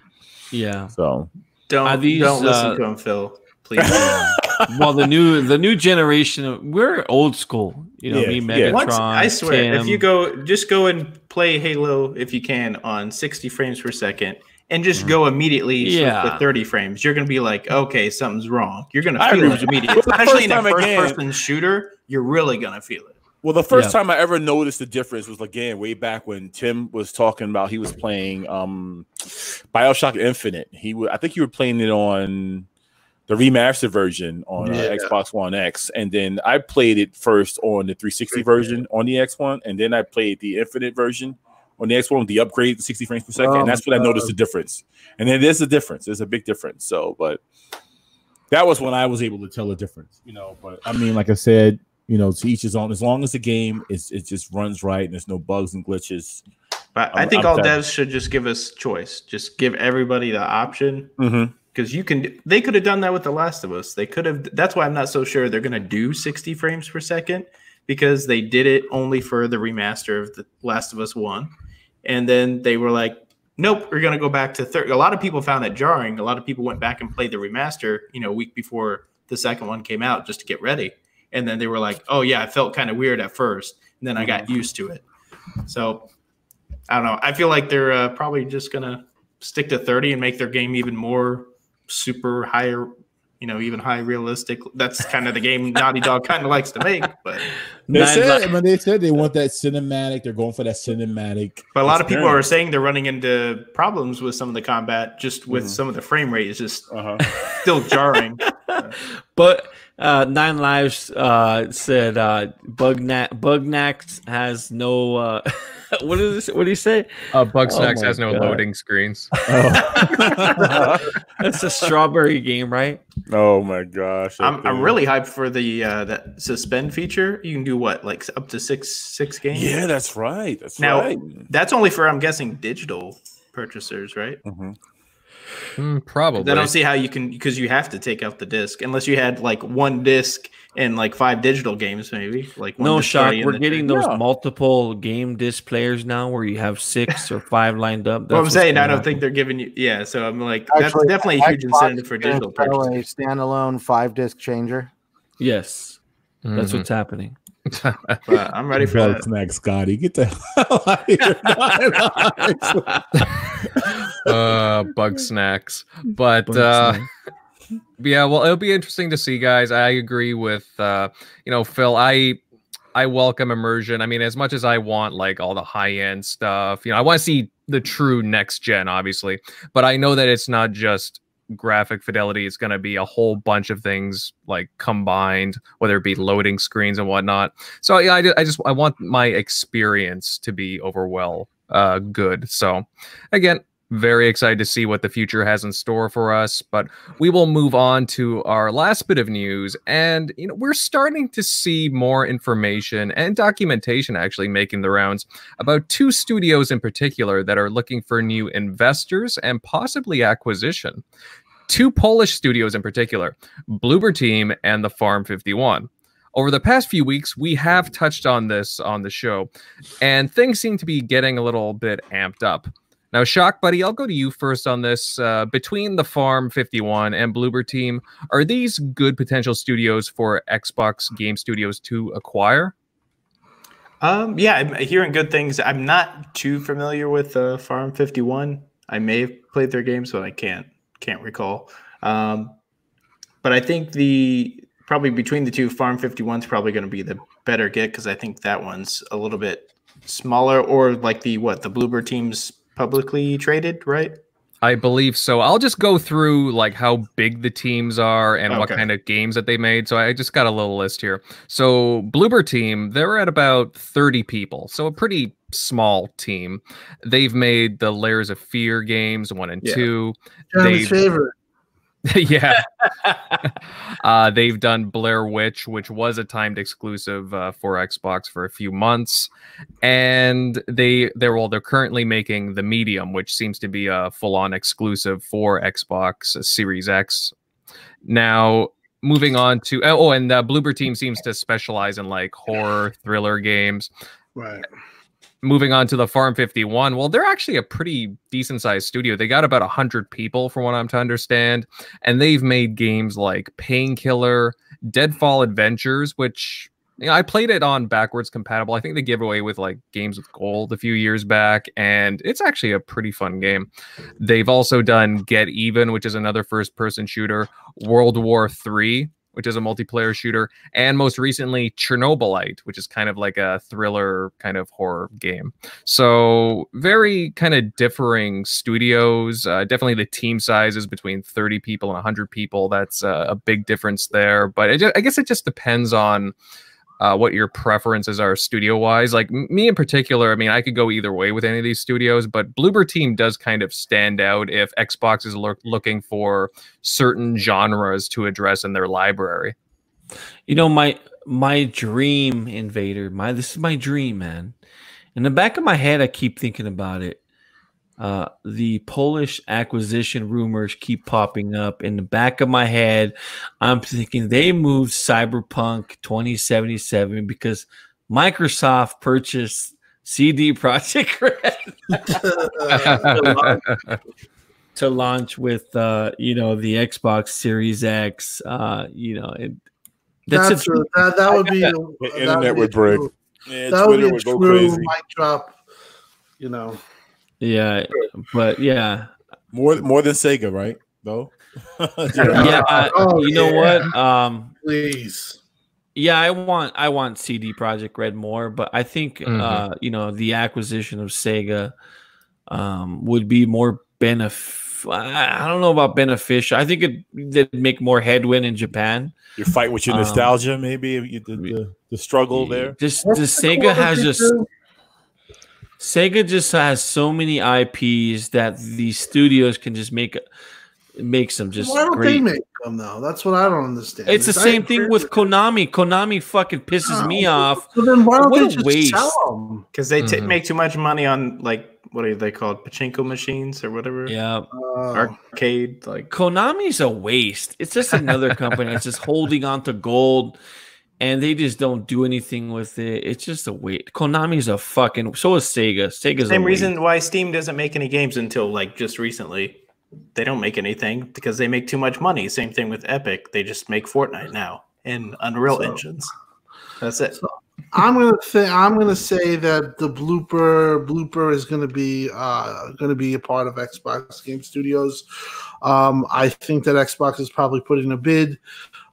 yeah So Don't these, don't listen uh, to him, Phil. Please. well the new the new generation we're old school you know Yeah, me yeah. megatron Once I swear, if you go, just go and play Halo if you can on 60 frames per second, and just go immediately switch Yeah. to 30 frames. You're gonna be like, okay, something's wrong. You're gonna I feel agree it you. immediately, especially in a time again- first-person shooter. You're really gonna feel it. Well, the first Yeah. time I ever noticed the difference was again way back when Tim was talking about he was playing um Bioshock Infinite. He would I think you were playing it on the remastered version on uh, Xbox One X, and then I played it first on the 360 version on the X One, and then I played the Infinite version on the X One with the upgrade to 60 frames per second, Oh and that's when I my noticed the difference. And then there's a difference. There's a big difference. So, but that was when I was able to tell the difference, you know. But I mean, like I said, you know, to each his own. As long as the game is it just runs right and there's no bugs and glitches. But i I'm- think I'm all down. devs should just give us choice. Just give everybody the option Mm-hmm. because you can. They could have done that with The Last of Us. They could have. That's why I'm not so sure they're gonna do 60 frames per second because they did it only for the remaster of The Last of Us One, and then they were like, "Nope, we're gonna go back to 30." A lot of people found that jarring. A lot of people went back and played the remaster, you know, a week before the second one came out just to get ready, and then they were like, "Oh yeah, I felt kind of weird at first, and then I got used to it." So I don't know. I feel like they're uh, probably just gonna stick to 30 and make their game even more super higher, you know, even high realistic. That's kind of the game Naughty Dog kind of likes to make. But They said, li- I mean, they said they want that cinematic. They're going for that cinematic. but a lot of people are saying they're running into problems with some of the combat, just with some of the frame rate is just Uh-huh. still jarring. but uh, Nine Lives uh, said uh, Bugna- Bugsnax has no. Uh, what is this? What do you say? Uh, Bug Oh Snacks has no God. loading screens. That's a strawberry game, right? oh my gosh! I'm, I'm really hyped for the uh, that suspend feature. You can do what, like up to six six games. Yeah, that's right. That's Now- right. that's only for I'm guessing digital purchasers, right? Mhm. Hmm, probably. I don't see how you can because you have to take out the disc unless you had like one disc and like five digital games, maybe. Like one No disc shock. We're getting those Yeah. multiple game disc players now, where you have six or five lined up. Well, I'm saying I don't gonna think they're giving you. Yeah, so I'm like that's definitely a huge Xbox incentive for digital sell purchases. A standalone five disc changer. Yes, that's Mhm. what's happening. But I'm ready for Bug that. snack, Scotty. Get the hell out of here. uh, bug snacks. But Bug uh, snack. Yeah, well, it'll be interesting to see, guys. I agree with uh, you know Phil. I I welcome immersion. I mean, as much as I want like all the high end stuff, you know, I want to see the true next gen, obviously. But I know that it's not just graphic fidelity. It's going to be a whole bunch of things like combined, whether it be loading screens and whatnot. So yeah, I, I just I want my experience to be overwhelm uh, good. So again, very excited to see what the future has in store for us. But we will move on to our last bit of news. And, you know, we're starting to see more information and documentation actually making the rounds about two studios in particular that are looking for new investors and possibly acquisition. Two Polish studios in particular, Bloober Team and the Farm 51. Over the past few weeks, we have touched on this on the show, and things seem to be getting a little bit amped up. Now, Shock Buddy, I'll go to you first on this. Uh, between the Farm 51 and Bloober Team, are these good potential studios for Xbox Game Studios to acquire? Um, yeah, I'm hearing good things. I'm not too familiar with uh, Farm 51. I may have played their games, but I can't can't recall. Um, but I think the probably between the two, Farm 51 is probably going to be the better get because I think that one's a little bit smaller, or like the what the Bloober team's publicly traded, right? I believe so. I'll just go through like how big the teams are and what kind of games that they made. So I just got a little list here. So Bloober team, they're at about 30 people. So a pretty small team. They've made the Layers of Fear games, one and Yeah. two. Jeremy's favorite. yeah. uh, they've done Blair Witch, which was a timed exclusive uh, for Xbox for a few months, and they they're well they're currently making the Medium, which seems to be a full on exclusive for Xbox Series X. Now. Moving on to oh, and the Bloober team seems to specialize in like horror thriller games Right. Moving on to the farm 51 well they're actually a pretty decent sized studio. They got about 100 people from what i'm to understand and they've made games like painkiller deadfall adventures which you know, i played it on backwards compatible. I think they gave away with like games with gold a few years back and it's actually a pretty fun game. They've also done get even which is another first person shooter. World war 3 which is a multiplayer shooter and most recently Chernobylite, which is kind of like a thriller kind of horror game. So very kind of differing studios. Uh, definitely the team sizes between 30 people and 100 people. That's uh, a big difference there. But it, I guess it just depends on. Uh, what your preferences are studio wise like me in particular i mean i could go either way with any of these studios but bloober team does kind of stand out if xbox is look looking for certain genres to address in their library You know, my my dream invader, my this is my dream, man. In the back of my head, I keep thinking about it. Uh, the Polish acquisition rumors keep popping up. In the back of my head, I'm thinking they moved Cyberpunk 2077 because Microsoft purchased CD Projekt Red to launch with, uh, you know, the Xbox Series X. Uh, you know, it, that's, That's a, a, that, that would be that would internet would break. Yeah, That would Twitter be a would go true mic drop. You know, yeah, but yeah, More more than Sega, right? Though. yeah. I- Oh, you know yeah. what? Um, please. yeah, I want I want CD Projekt Red more, but I think Mhm. uh, you know the acquisition of Sega um, would be more benefit. I don't know about beneficial. I think it did make more headwind in Japan. You fight with your Um, nostalgia, maybe you, the, the, the struggle there. Just the the Sega has just too? Sega just has so many IPs that the studios can just make makes them just Why don't great. they make them though? That's what I don't understand. it's the same thing with fair? Konami. Konami fucking pisses me Oh, off. So then why don't What they just waste. sell them? Because they ta- Mhm. make too much money on like what are they called? Pachinko machines or whatever. Yeah, Arcade like Konami's a waste. It's just another company that's just holding on to gold, and they just don't do anything with it. It's just a waste. Konami's a fucking. So is Sega. Sega's same a reason why Steam doesn't make any games until like just recently. They don't make anything because they make too much money. Same thing with Epic. They just make Fortnite now and Unreal So- engines. That's it. I'm gonna th- I'm gonna say that the Bloober Bloober is gonna be uh gonna be a part of Xbox Game Studios. Um, I think that Xbox is probably putting a bid.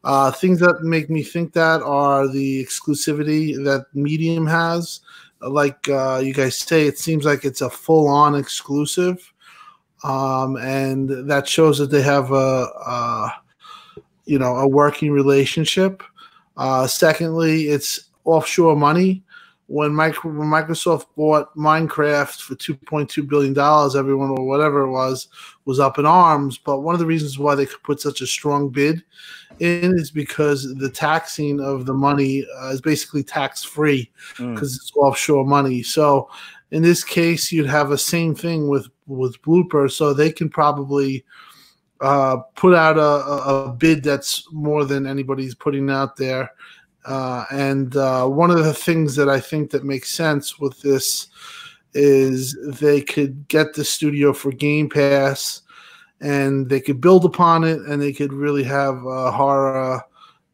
Uh, things that make me think that are the exclusivity that Medium has. Like uh, you guys say, it seems like it's a full on exclusive, um, and that shows that they have a, a you know a working relationship. Uh, secondly, it's offshore money. When, micro, when Microsoft bought Minecraft for two point two billion dollars, everyone or whatever it was was up in arms. But one of the reasons why they could put such a strong bid in is because the taxing of the money uh, is basically tax free Mm. because it's offshore money. So in this case, you'd have a same thing with with Bloober. So they can probably uh, put out a, a bid that's more than anybody's putting out there. Uh, and uh, one of the things that I think that makes sense with this is they could get the studio for Game Pass, and they could build upon it, and they could really have a horror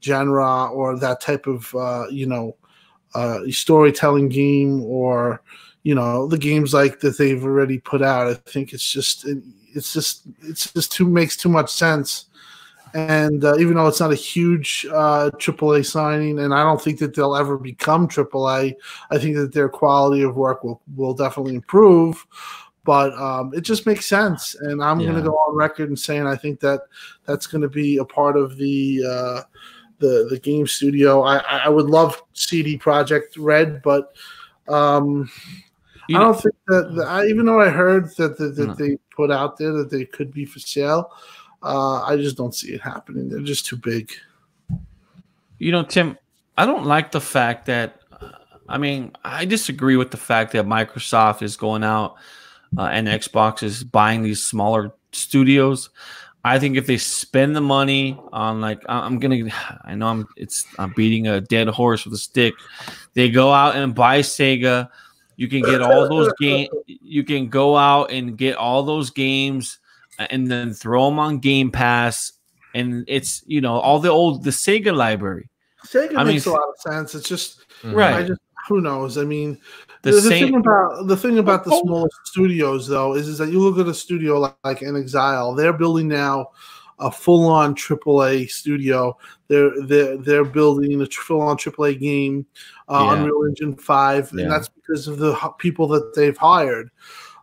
genre or that type of uh, you know uh, storytelling game, or you know the games like that they've already put out. I think it's just it's just it's just too makes too much sense and uh, even though it's not a huge uh, AAA signing, and I don't think that they'll ever become AAA, I think that their quality of work will will definitely improve. But um, it just makes sense, and I'm going to go on record and saying I think that that's going to be a part of the uh, the the game studio. I, I would love CD Projekt Red, but um, You I don't think that, I, even though I heard that that, that No. they put out there that they could be for sale, uh, I just don't see it happening. They're just too big. You know, Tim, I don't like the fact that. uh, I mean, I disagree with the fact that Microsoft is going out uh, and Xbox is buying these smaller studios. I think if they spend the money on like I'm gonna, I know I'm it's I'm beating a dead horse with a stick. They go out and buy Sega. You can get all those game. You can go out and get all those games and then throw them on Game Pass. And it's you know all the old the Sega library. Sega I mean, makes a lot of sense. It's just Mhm. Right. I just who knows. I mean, The the, the same- thing about the thing about the smallest studios though is, is that you look at a studio like, like inXile, they're building now a full-on AAA studio. They're they're they're building a full-on AAA game, uh, Yeah. Unreal Engine Five, Yeah. and that's because of the people that they've hired.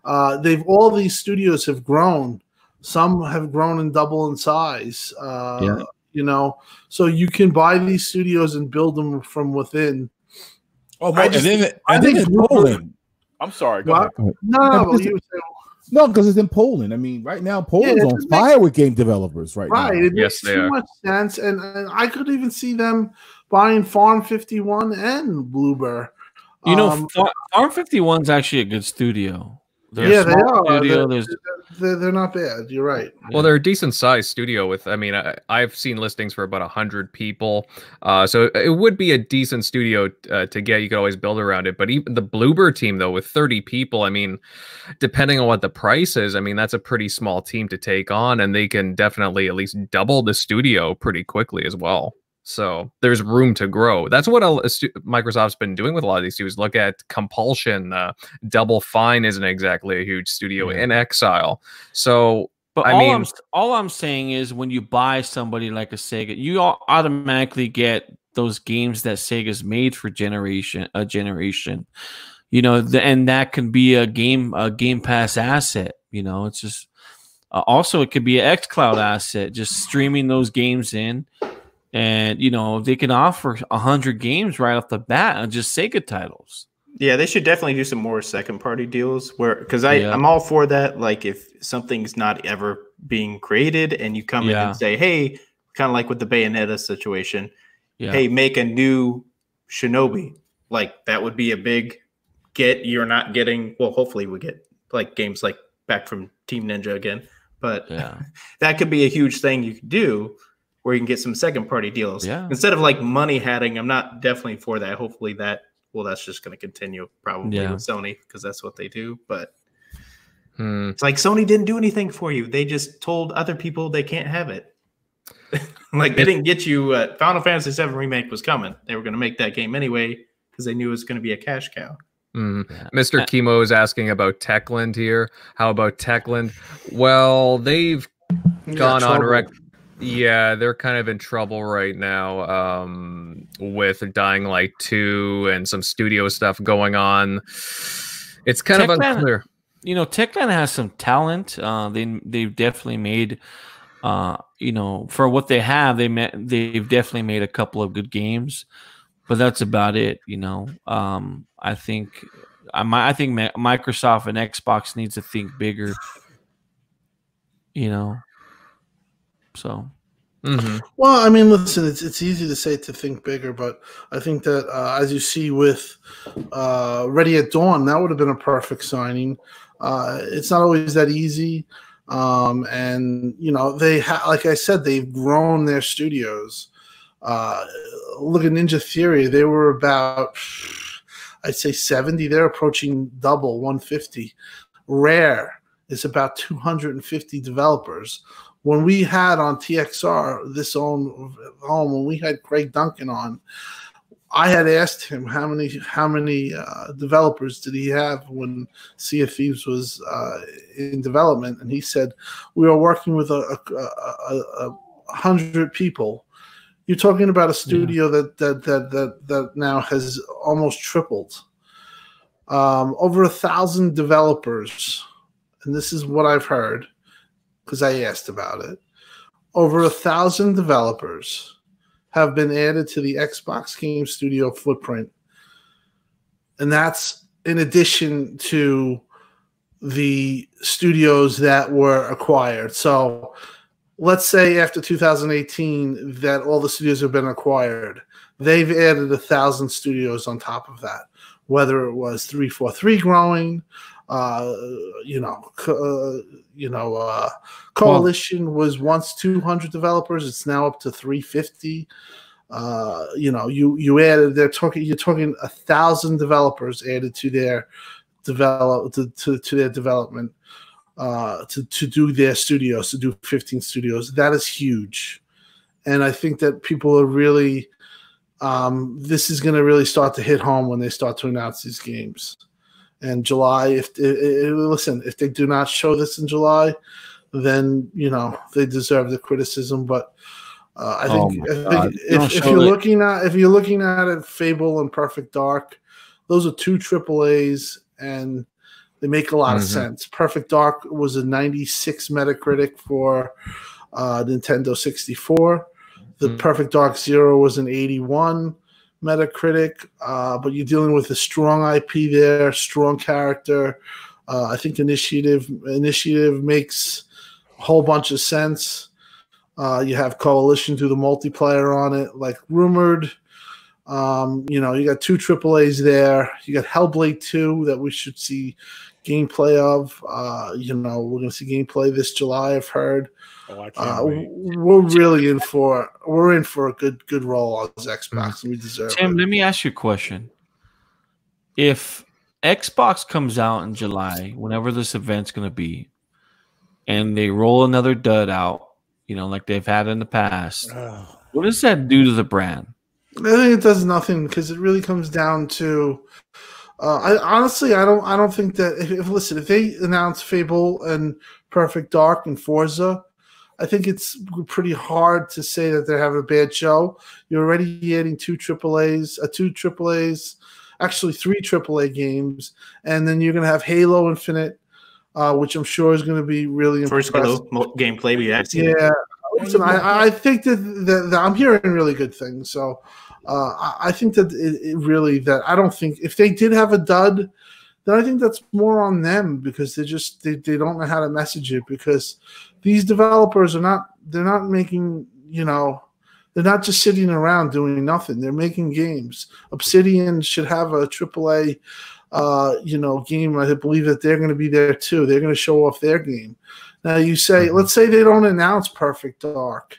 Uh, they've all these studios have grown. Some have grown and double in size. Uh, Yeah. You know, so you can buy these studios and build them from within. Oh, I and then, I and then think in Bloober- Poland. I'm sorry. Go What? ahead. No, no, Yeah, but but you were saying No, because it's in Poland. I mean, right now Poland's it on just fire with game developers right, Right. now. It Yes, makes too are. much sense. And, and I could even see them buying Farm 51 and Bloober. You know, Um, Far- Farm 51 is actually a good studio. They're yeah, a they are. Studio. They're, they're, they're not bad. You're right. Well, they're a decent sized studio with, I mean, I, I've seen listings for about 100 people. Uh, so it would be a decent studio uh, to get. You could always build around it. But even the Bloober team, though, with 30 people, I mean, depending on what the price is, I mean, that's a pretty small team to take on. And they can definitely at least double the studio pretty quickly as well. So there's room to grow. That's what a, a stu- Microsoft's been doing with a lot of these studios. Look at Compulsion. Uh, Double Fine isn't exactly a huge studio Yeah. inXile. So But I all mean- I'm all I'm saying is when you buy somebody like a Sega, you au- automatically get those games that Sega's made for generation a generation. You know, the, and that can be a game a Game Pass asset. You know, it's just Uh, also, it could be an xCloud asset, just streaming those games in, and you know they can offer hundred games right off the bat on just Sega titles. Yeah, they should definitely do some more second party deals where because I Yeah. I'm all for that. Like if something's not ever being created and you come in and say, hey, kind of like with the Bayonetta situation, Yeah, hey, make a new Shinobi. Like that would be a big get. You're not getting well. Hopefully, we get like games like back from Team Ninja again, but yeah, that could be a huge thing you could do where you can get some second party deals Yeah. instead of like money hatting. I'm not definitely for that. Hopefully that well, that's just going to continue probably Yeah. with Sony because that's what they do. But Hmm. it's like Sony didn't do anything for you. They just told other people they can't have it. like they didn't get you. Uh, Final Fantasy VII remake was coming. They were going to make that game anyway because they knew it was going to be a cash cow. Mhm. Yeah. Mr. Uh, Chemo is asking about Techland here. How about Techland? Well, they've gone on trouble. rec. Yeah, they're kind of in trouble right now um, with Dying Light 2 and some studio stuff going on. It's kind of Techland- unclear. you know, Techland has some talent. Uh, they they've definitely made, uh, you know, for what they have, they met, they've definitely made a couple of good games, but that's about it. You know, um, I think I I think Microsoft and Xbox needs to think bigger. You know, so mm-hmm. Well, I mean, listen, it's it's easy to say to think bigger, but I think that uh, as you see with uh, Ready at Dawn, that would have been a perfect signing. Uh, it's not always that easy, um, and you know they ha- like I said, they've grown their studios. Uh, look at Ninja Theory; they were about I'd say seventy. They're approaching double, one fifty. Rare is about two hundred and fifty developers when we had on TXR this own home when we had Craig Duncan on, I had asked him how many how many uh, developers did he have when Sea of Thieves was uh, in development, and he said we are working with a, a, a, a, hundred people. You're talking about a studio that, that that that that now has almost tripled, um, over a thousand developers, and this is what I've heard because I asked about it. Over a thousand developers have been added to the Xbox Game Studio footprint. And that's in addition to the studios that were acquired. So let's say after 2018 that all the studios have been acquired. They've added a thousand studios on top of that, whether it was 343 growing, uh, you know, co- uh, you know, uh, Coalition was once 200 developers. It's now up to 350. Uh, you know, you you added they're talking you're talking a thousand developers added to their develop to, to, to their development uh, to to do their studios to do 15 studios. That is huge, and I think that people are really. Um, this is going to really start to hit home when they start to announce these games. And July, if i i listen, if they do not show this in July, then you know they deserve the criticism. But uh, I Oh think, my I think if, if you're it. looking at if you're looking at it, Fable and Perfect Dark, those are two triple A's, and they make a lot of Mhm. sense. Perfect Dark was a 96 Metacritic for uh, Nintendo 64. The Mhm. Perfect Dark Zero was an 81 Metacritic, uh, but you're dealing with a strong IP there, strong character. Uh, I think Initiative Initiative makes a whole bunch of sense. Uh, you have Coalition through the multiplayer on it, like rumored. Um, you know, you got two AAA's there. You got Hellblade 2 that we should see gameplay of. Uh, you know, we're gonna see gameplay this July, I've heard. Oh, Uh, we're really in for we're in for a good good roll as Xbox, and we deserve Tim, it. let me ask you a question. If Xbox comes out in July, whenever this event's going to be, and they roll another dud out, you know, like they've had in the past, what does that do to the brand? I think it does nothing because it really comes down to. Uh, I honestly, I don't, I don't think that. If, if listen, if they announce Fable and Perfect Dark and Forza, I think it's pretty hard to say that they're having a bad show. You're already adding two AAA's, uh, two AAA's, actually three AAA games, and then you're gonna have Halo Infinite. uh, which I'm sure is going to be really First impressive. Halo gameplay we have seen. Yeah, listen, I, I think that, that, that I'm hearing really good things. So uh, I, I think that it, it really that I don't think if they did have a dud, then I think that's more on them because they just they, they don't know how to message it because these developers are not they're not making you know they're not just sitting around doing nothing. They're making games. Obsidian should have a AAA uh, you know, game. I believe that they're going to be there too. They're going to show off their game. Now, you say, Mhm. let's say they don't announce Perfect Dark.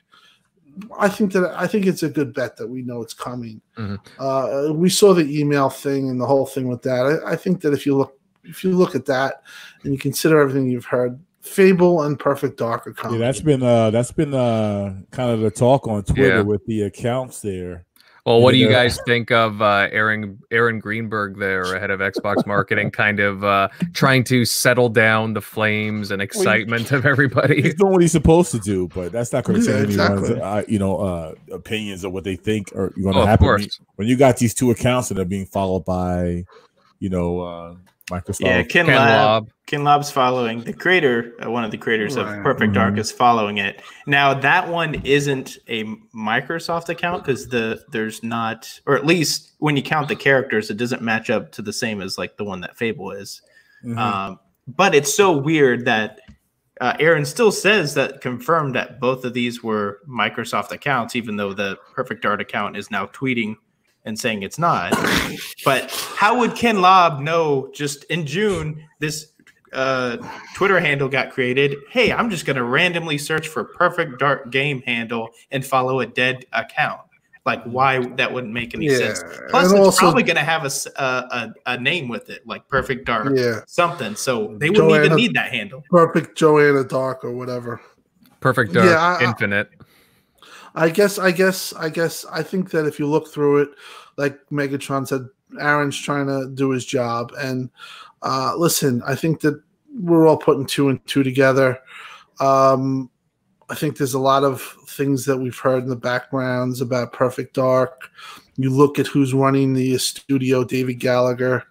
I think that I think it's a good bet that we know it's coming. Mhm. Uh, we saw the email thing and the whole thing with that. I, I think that if you look if you look at that and you consider everything you've heard, Fable and Perfect Dark are Yeah, that's been uh that's been uh kind of the talk on Twitter Yeah. with the accounts there. Well, what do you guys think of uh, Aaron Aaron Greenberg there, head of Xbox marketing, kind of uh, trying to settle down the flames and excitement of everybody? He's doing what he's supposed to do, but that's not going to Yeah, change anyone's uh, you know uh opinions of what they think are going to Oh, happen. When you, course. when you got these two accounts that are being followed by, you know, uh Microsoft. Yeah, Ken, Ken Lab, Lobb. Ken Lobb's following the creator, uh, one of the creators Right. of Perfect Dark Mhm. is following it. Now that one isn't a Microsoft account because the there's not, or at least when you count the characters, it doesn't match up to the same as like the one that Fable is. Mhm. Um, but it's so weird that uh, Aaron still says that confirmed that both of these were Microsoft accounts, even though the Perfect Dark account is now tweeting and saying it's not. but how would Ken Lobb know just in June this uh, Twitter handle got created? Hey, I'm just going to randomly search for Perfect Dark Game handle and follow a dead account. Like, why that wouldn't make any Yeah, sense. Plus, and it's also- probably going to have a a name with it, like Perfect Dark Yeah, something. So they wouldn't even need that handle. Perfect Joanna Dark or whatever. Perfect Dark Yeah, I- I- Infinite. I guess, I guess, I guess, I think that if you look through it, like Megatron said, Aaron's trying to do his job. And uh, listen, I think that we're all putting two and two together. Um, I think there's a lot of things that we've heard in the backgrounds about Perfect Dark. You look at who's running the studio, David Gallagher.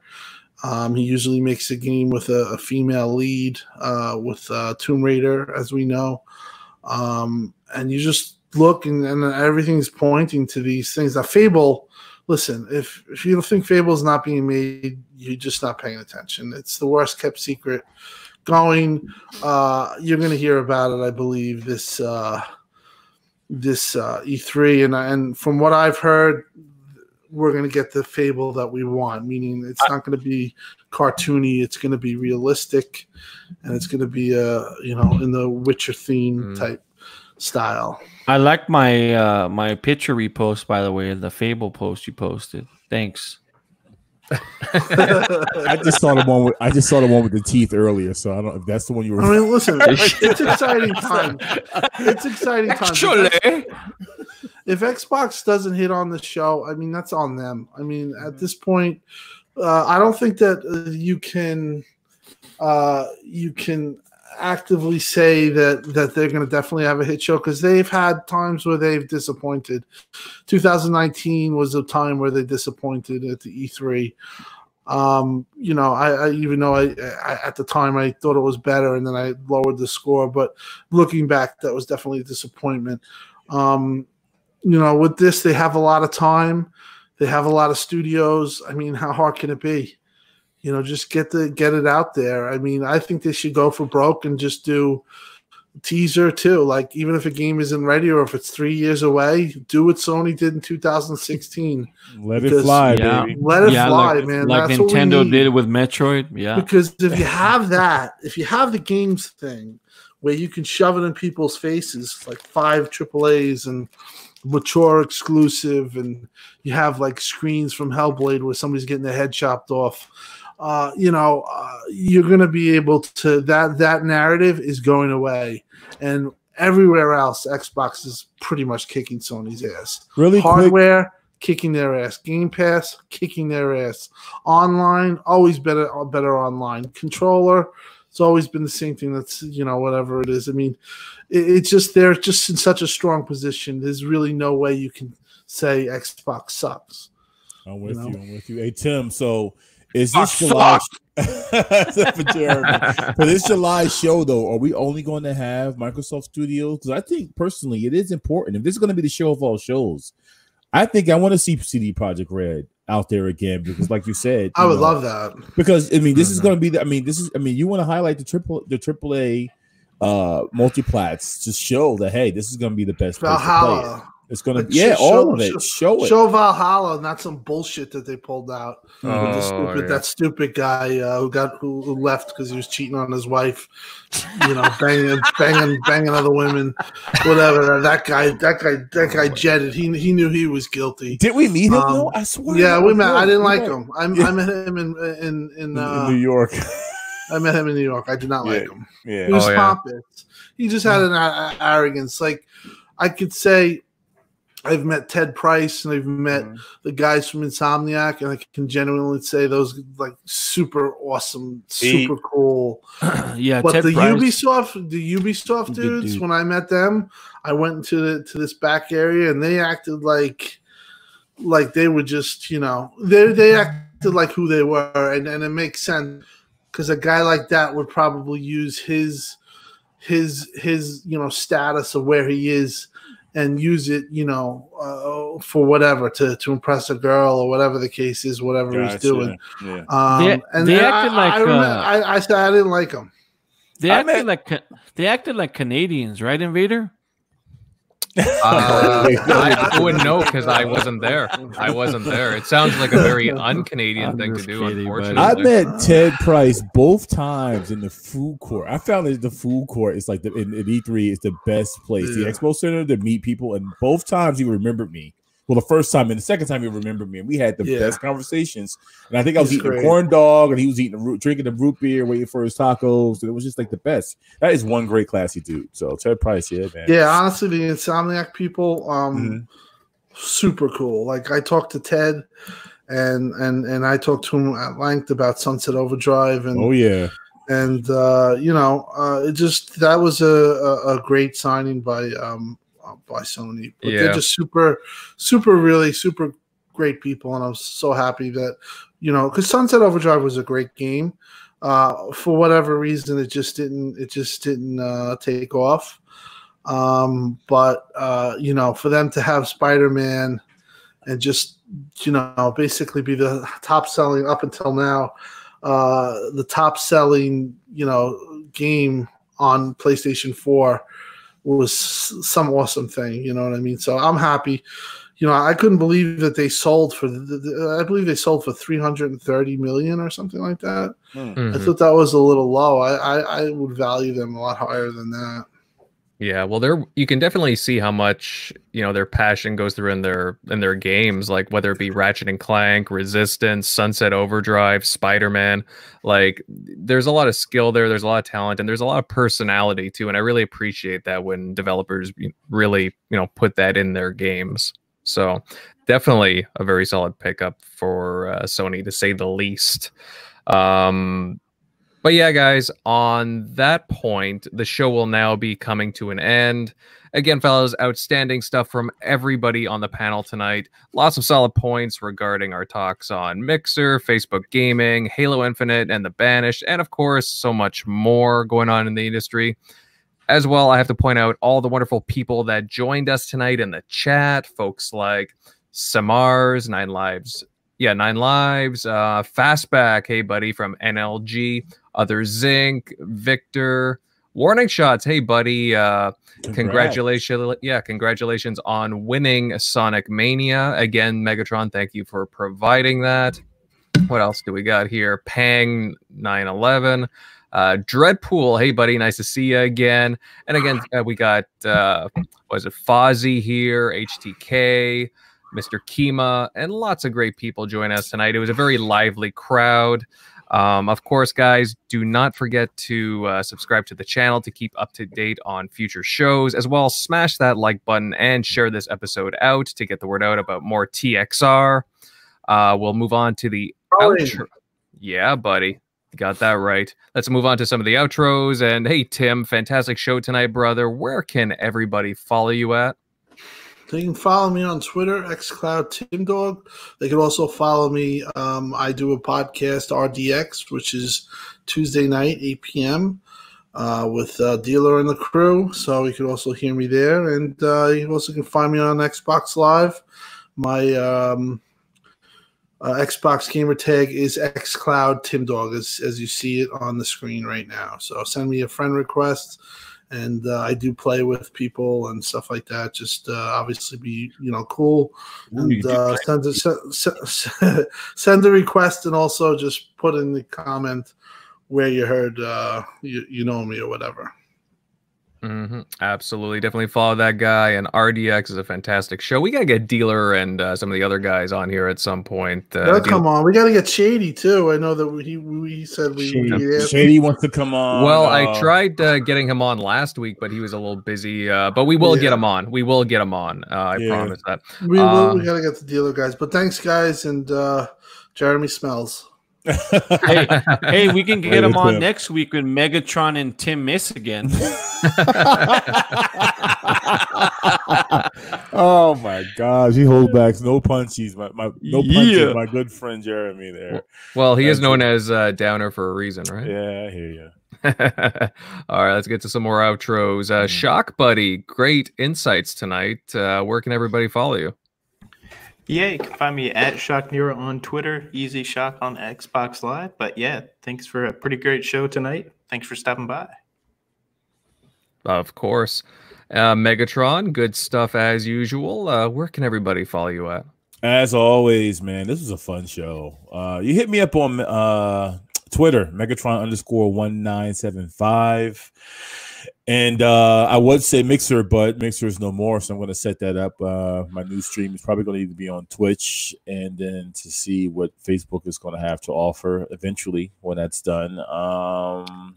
Um, he usually makes a game with a, a female lead, uh, with uh, Tomb Raider, as we know. Um, and you just look, and, and everything's pointing to these things. Now, Fable, listen, if, if you don't think Fable's not being made, you're just not paying attention. It's the worst kept secret going. Uh, you're going to hear about it, I believe, this uh, this uh, E3, and and from what I've heard, we're going to get the Fable that we want. Meaning, it's not going to be cartoony. It's going to be realistic, and it's going to be uh, you know in the Witcher theme Mm. type style. I like my uh my picture repost by the way, the Fable post you posted. Thanks. I just saw the one with I just saw the one with the teeth earlier, so I don't know if that's the one you were I mean, listen, it's exciting time. It's exciting time. Actually, if Xbox doesn't hit on the show, I mean that's on them. I mean at this point, uh, I don't think that uh, you can uh, you can actively say that that they're going to definitely have a hit show because they've had times where they've disappointed. 2019 was a time where they disappointed at the E3. Um, you know, I, I even though I, I at the time I thought it was better, and then I lowered the score. But looking back, that was definitely a disappointment. Um, you know, with this, they have a lot of time. They have a lot of studios. I mean, how hard can it be? You know, just get the get it out there. I mean, I think they should go for broke and just do teaser too. Like even if a game isn't ready or if it's three years away, do what Sony did in 2016. let it Because- fly, Yeah. baby. Let it yeah, fly, like, man. like That's Nintendo need. did with Metroid. Yeah. Because if you have that, if you have the games thing where you can shove it in people's faces, like five AAAs and mature exclusive, and you have like screens from Hellblade where somebody's getting their head chopped off. Uh, you know, uh, you're going to be able to that that narrative is going away, and everywhere else, Xbox is pretty much kicking Sony's ass. Really quick, hardware kicking their ass. Game pass kicking their ass. Online always better better online. Controller it's always been the same thing. That's you know whatever it is. I mean it, it's just they're just in such a strong position. There's really no way you can say xbox sucks. I'm with you know? you. I'm with you. Hey Tim, so Is this July for Jeremy? For this July show, though, are we only going to have Microsoft Studios? Because I think personally, it is important. If this is going to be the show of all shows, I think I want to see CD Projekt Red out there again because, like you said, I would know, love that. because I mean, this is Mm-hmm. going to be. The, I mean, this is. I mean, you want to highlight the triple the triple A uh multiplats to show that hey, this is going to be the best place to play. Valhalla. It's going to Like, yeah, show- all of it. show- Show it. Show Valhalla, not some bullshit that they pulled out. with the Oh, stupid, yeah. That stupid guy uh, who got who, who left because he was cheating on his wife, you know, banging, banging, banging other women, whatever. That guy, that guy, that guy jetted. He he knew he was guilty. Did we meet him Um, though? I swear. Yeah, we met. I didn't we like met him. I, Yeah. I met him in in in, in, uh, in New York. I met him in New York. I did not like him. yeah. He was Oh, yeah. pompous. He just had an a- a- arrogance. Like I could say, I've met Ted Price and I've met Mhm. the guys from Insomniac, and I can genuinely say those like super awesome, He- super cool. yeah, But Ted the Price- Ubisoft, the Ubisoft Good dudes, dude. when I met them, I went into the, to this back area and they acted like like they were just, you know, they they acted like who they were, and, and it makes sense because a guy like that would probably use his his his you know status of where he is and use it you know uh, for whatever to to impress a girl or whatever the case is whatever he's doing Yeah. um They- and they and acted I, like, I, remember, uh, I, I said i didn't like him They acted met- like they acted like Canadians, right, Invader? Uh, I, I wouldn't know because I wasn't there. I wasn't there. It sounds like a very un-Canadian I'm thing to do. kidding, buddy. Unfortunately, I met Ted Price both times in the food court. I found that the food court is like the in, in E3 is the best place. The expo center to meet people, and both times he remembered me. Well, the first time and the second time he remembered me, and we had the Yeah. best conversations. And I think I was He's eating a corn dog, and he was eating a root, drinking a root beer, waiting for his tacos. And it was just like the best. That is one great classy dude. So Ted Price, yeah, man. yeah honestly the insomniac people um Mhm. super cool like i talked to ted and and and i talked to him at length about sunset overdrive and Oh yeah. and uh, you know, uh, it just that was a, a, a great signing by um, by Sony. But Yeah. they're just super, super, really super great people, and I'm so happy that you know, because Sunset Overdrive was a great game. Uh, for whatever reason, it just didn't. It just didn't uh, take off. Um, but uh, you know, for them to have Spider Man and just you know basically be the top selling up until now uh the top selling you know game on PlayStation 4 was some awesome thing you know what I mean? So I'm happy. You know I couldn't believe that they sold for the, the, I believe they sold for 330 million or something like that. I Mhm. thought that was a little low. I, I I would value them a lot higher than that Yeah, well, there you can definitely see how much you know their passion goes through in their in their games, like whether it be Ratchet and Clank, Resistance, Sunset Overdrive, Spider Man. Like, there's a lot of skill there. There's a lot of talent, and there's a lot of personality too. And I really appreciate that when developers really you know put that in their games. So definitely a very solid pickup for uh, Sony to say the least. Um, but yeah, guys, on that point, the show will now be coming to an end. Again, fellas, outstanding stuff from everybody on the panel tonight. Lots of solid points regarding our talks on Mixer, Facebook Gaming, Halo Infinite, and The Banished, and of course, so much more going on in the industry. As well, I have to point out all the wonderful people that joined us tonight in the chat. Folks like Samars, Nine Lives, yeah, Nine Lives, uh, Fastback, hey buddy from NLG, Other Zinc, Victor, Warning Shots, hey buddy, uh, congratulations, yeah, congratulations on winning Sonic Mania again, Megatron. Thank you for providing that. What else do we got here? Pang 911. Uh, Dreadpool, hey buddy, nice to see you again. And again, uh, we got uh, was it Fozzie here, HTK, Mr. Kima, and lots of great people join us tonight. It was a very lively crowd. Um, of course, guys, do not forget to uh, subscribe to the channel to keep up to date on future shows. As well, smash that like button and share this episode out to get the word out about more TXR. Uh, we'll move on to the Colin. outro. Yeah, buddy. Got that right. Let's move on to some of the outros. And hey, Tim, fantastic show tonight, brother. Where can everybody follow you at? They can follow me on Twitter, xCloud. They can also follow me. Um, I do a podcast, RDX, which is Tuesday night, 8 p.m. Uh, with uh, Dealer and the crew. So you can also hear me there. And uh, you also can find me on Xbox Live. My um, uh, Xbox gamer tag is xCloud as, as you see it on the screen right now. So send me a friend request and uh, I do play with people and stuff like that. Just uh, obviously be you know cool and uh, send a send, send, a request and also just put in the comment where you heard uh, you you know me or whatever. Hmm Absolutely. Definitely follow that guy. And RDX is a fantastic show. We got to get Dealer and uh, some of the other guys on here at some point. Uh, They'll come on. We got to get Shady too. I know that we, he we said we. Shady, we Shady wants to come on. well, I uh, tried uh, getting him on last week, but he was a little busy. Uh, but we will get him on. We will get him on. Uh, I Yeah. promise that. We will. Um, we got to get the dealer guys. But thanks, guys, and uh, Jeremy smells. Hey, hey, we can get Later, him on next week with Megatron and Tim miss again. oh my gosh, he holds back no punchies. My, my no punches. Yeah. My good friend Jeremy there. well, he is That's known as uh, Downer for a reason, right? Yeah, I hear you. All right, let's get to some more outros. Uh, Shock Buddy, great insights tonight. Uh, where can everybody follow you? Yeah, you can find me at Shock Neuro on Twitter, Easy Shock on Xbox Live. But yeah, thanks for a pretty great show tonight. Thanks for stopping by. Of course. Uh, Megatron, good stuff as usual. Uh, where can everybody follow you at? As always, man, this was a fun show. Uh, you hit me up on uh, Twitter, Megatron underscore one nine seven five, and uh, I would say Mixer, but Mixer is no more, so I'm going to set that up. Uh, my new stream is probably going to need to be on Twitch, and then to see what Facebook is going to have to offer eventually when that's done. Um,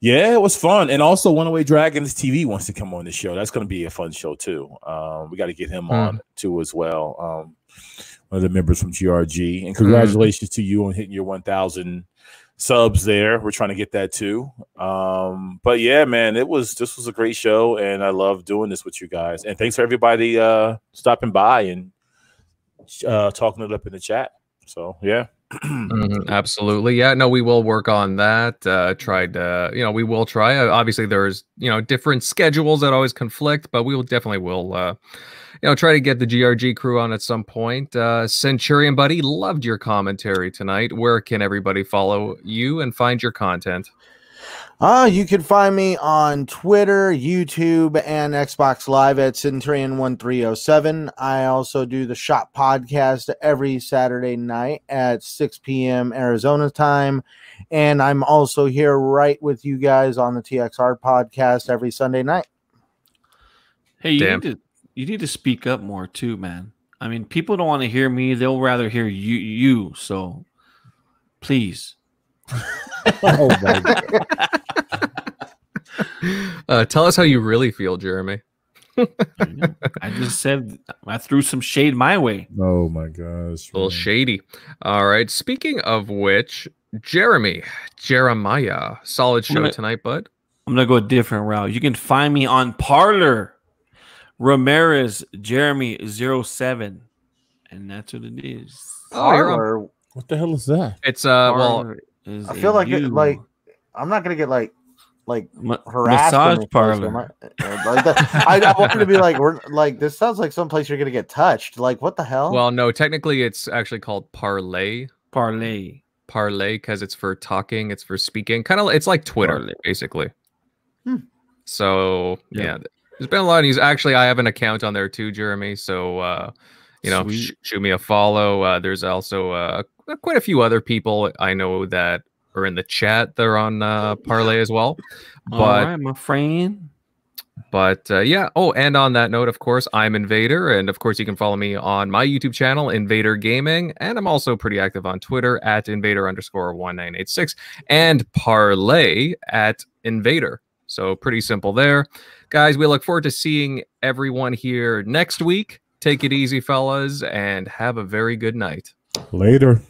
yeah, it was fun, and also One Away Dragons TV wants to come on the show. That's going to be a fun show too. Um, we got to get him Hmm. on too as well. Um, one of the members from GRG, and congratulations to you on hitting your 1,000 subs there. We're trying to get that too. Um, but yeah, man, it was this was a great show, and I love doing this with you guys. And thanks for everybody uh, stopping by and uh, talking it up in the chat. So yeah. Mhm, absolutely. Yeah, no, we will work on that. Uh, tried to, you know, we will try. Uh, obviously, there's, you know, different schedules that always conflict, but we will definitely will, uh, you know, try to get the GRG crew on at some point. Uh, Centurion Buddy, loved your commentary tonight. Where can everybody follow you and find your content? Uh, you can find me on Twitter, YouTube, and Xbox Live at Centurion1307. I also do the Shop podcast every Saturday night at 6 p.m. Arizona time. And I'm also here right with you guys on the TXR podcast every Sunday night. Hey, you Damn. need to you need to speak up more too, man. I mean, people don't want to hear me; they'll rather hear you. You so, please. Oh my god. Uh, tell us how you really feel, Jeremy. I. I just said I threw some shade my way. Oh my gosh. A little man. shady. All right. Speaking of which, Jeremy, Jeremiah, solid show gonna- tonight, bud. I'm gonna go a different route. You can find me on Parlor, Ramirez Jeremy 07. and that's what it is. Oh, Parlor, What the hell is that? It's uh, well, Parlor is I feel like it, like I'm not gonna get like like Ma- harassed. in massage this place, parlor. I? Uh, like that- I, I wanted to be like, we're like this sounds like someplace you're gonna get touched. Like what the hell? well, no, technically it's actually called parlay, Parlay. parlay, because it's for talking, it's for speaking. Kind of, it's like Twitter, Parlay. basically. Hmm. So Yeah. yeah, there's been a lot of news. Actually, I have an account on there too, Jeremy. So uh, you know, sh- shoot me a follow. Uh, there's also uh, quite a few other people I know that are in the chat. They're on uh, parlay as well. All But right, my friend. But uh, yeah. Oh, and on that note, of course, I'm Invader, and of course, you can follow me on my YouTube channel, Invader Gaming, and I'm also pretty active on Twitter at Invader underscore one nine eight six and Parlay at Invader. So pretty simple there, guys. We look forward to seeing everyone here next week. Take it easy, fellas, and have a very good night. Later.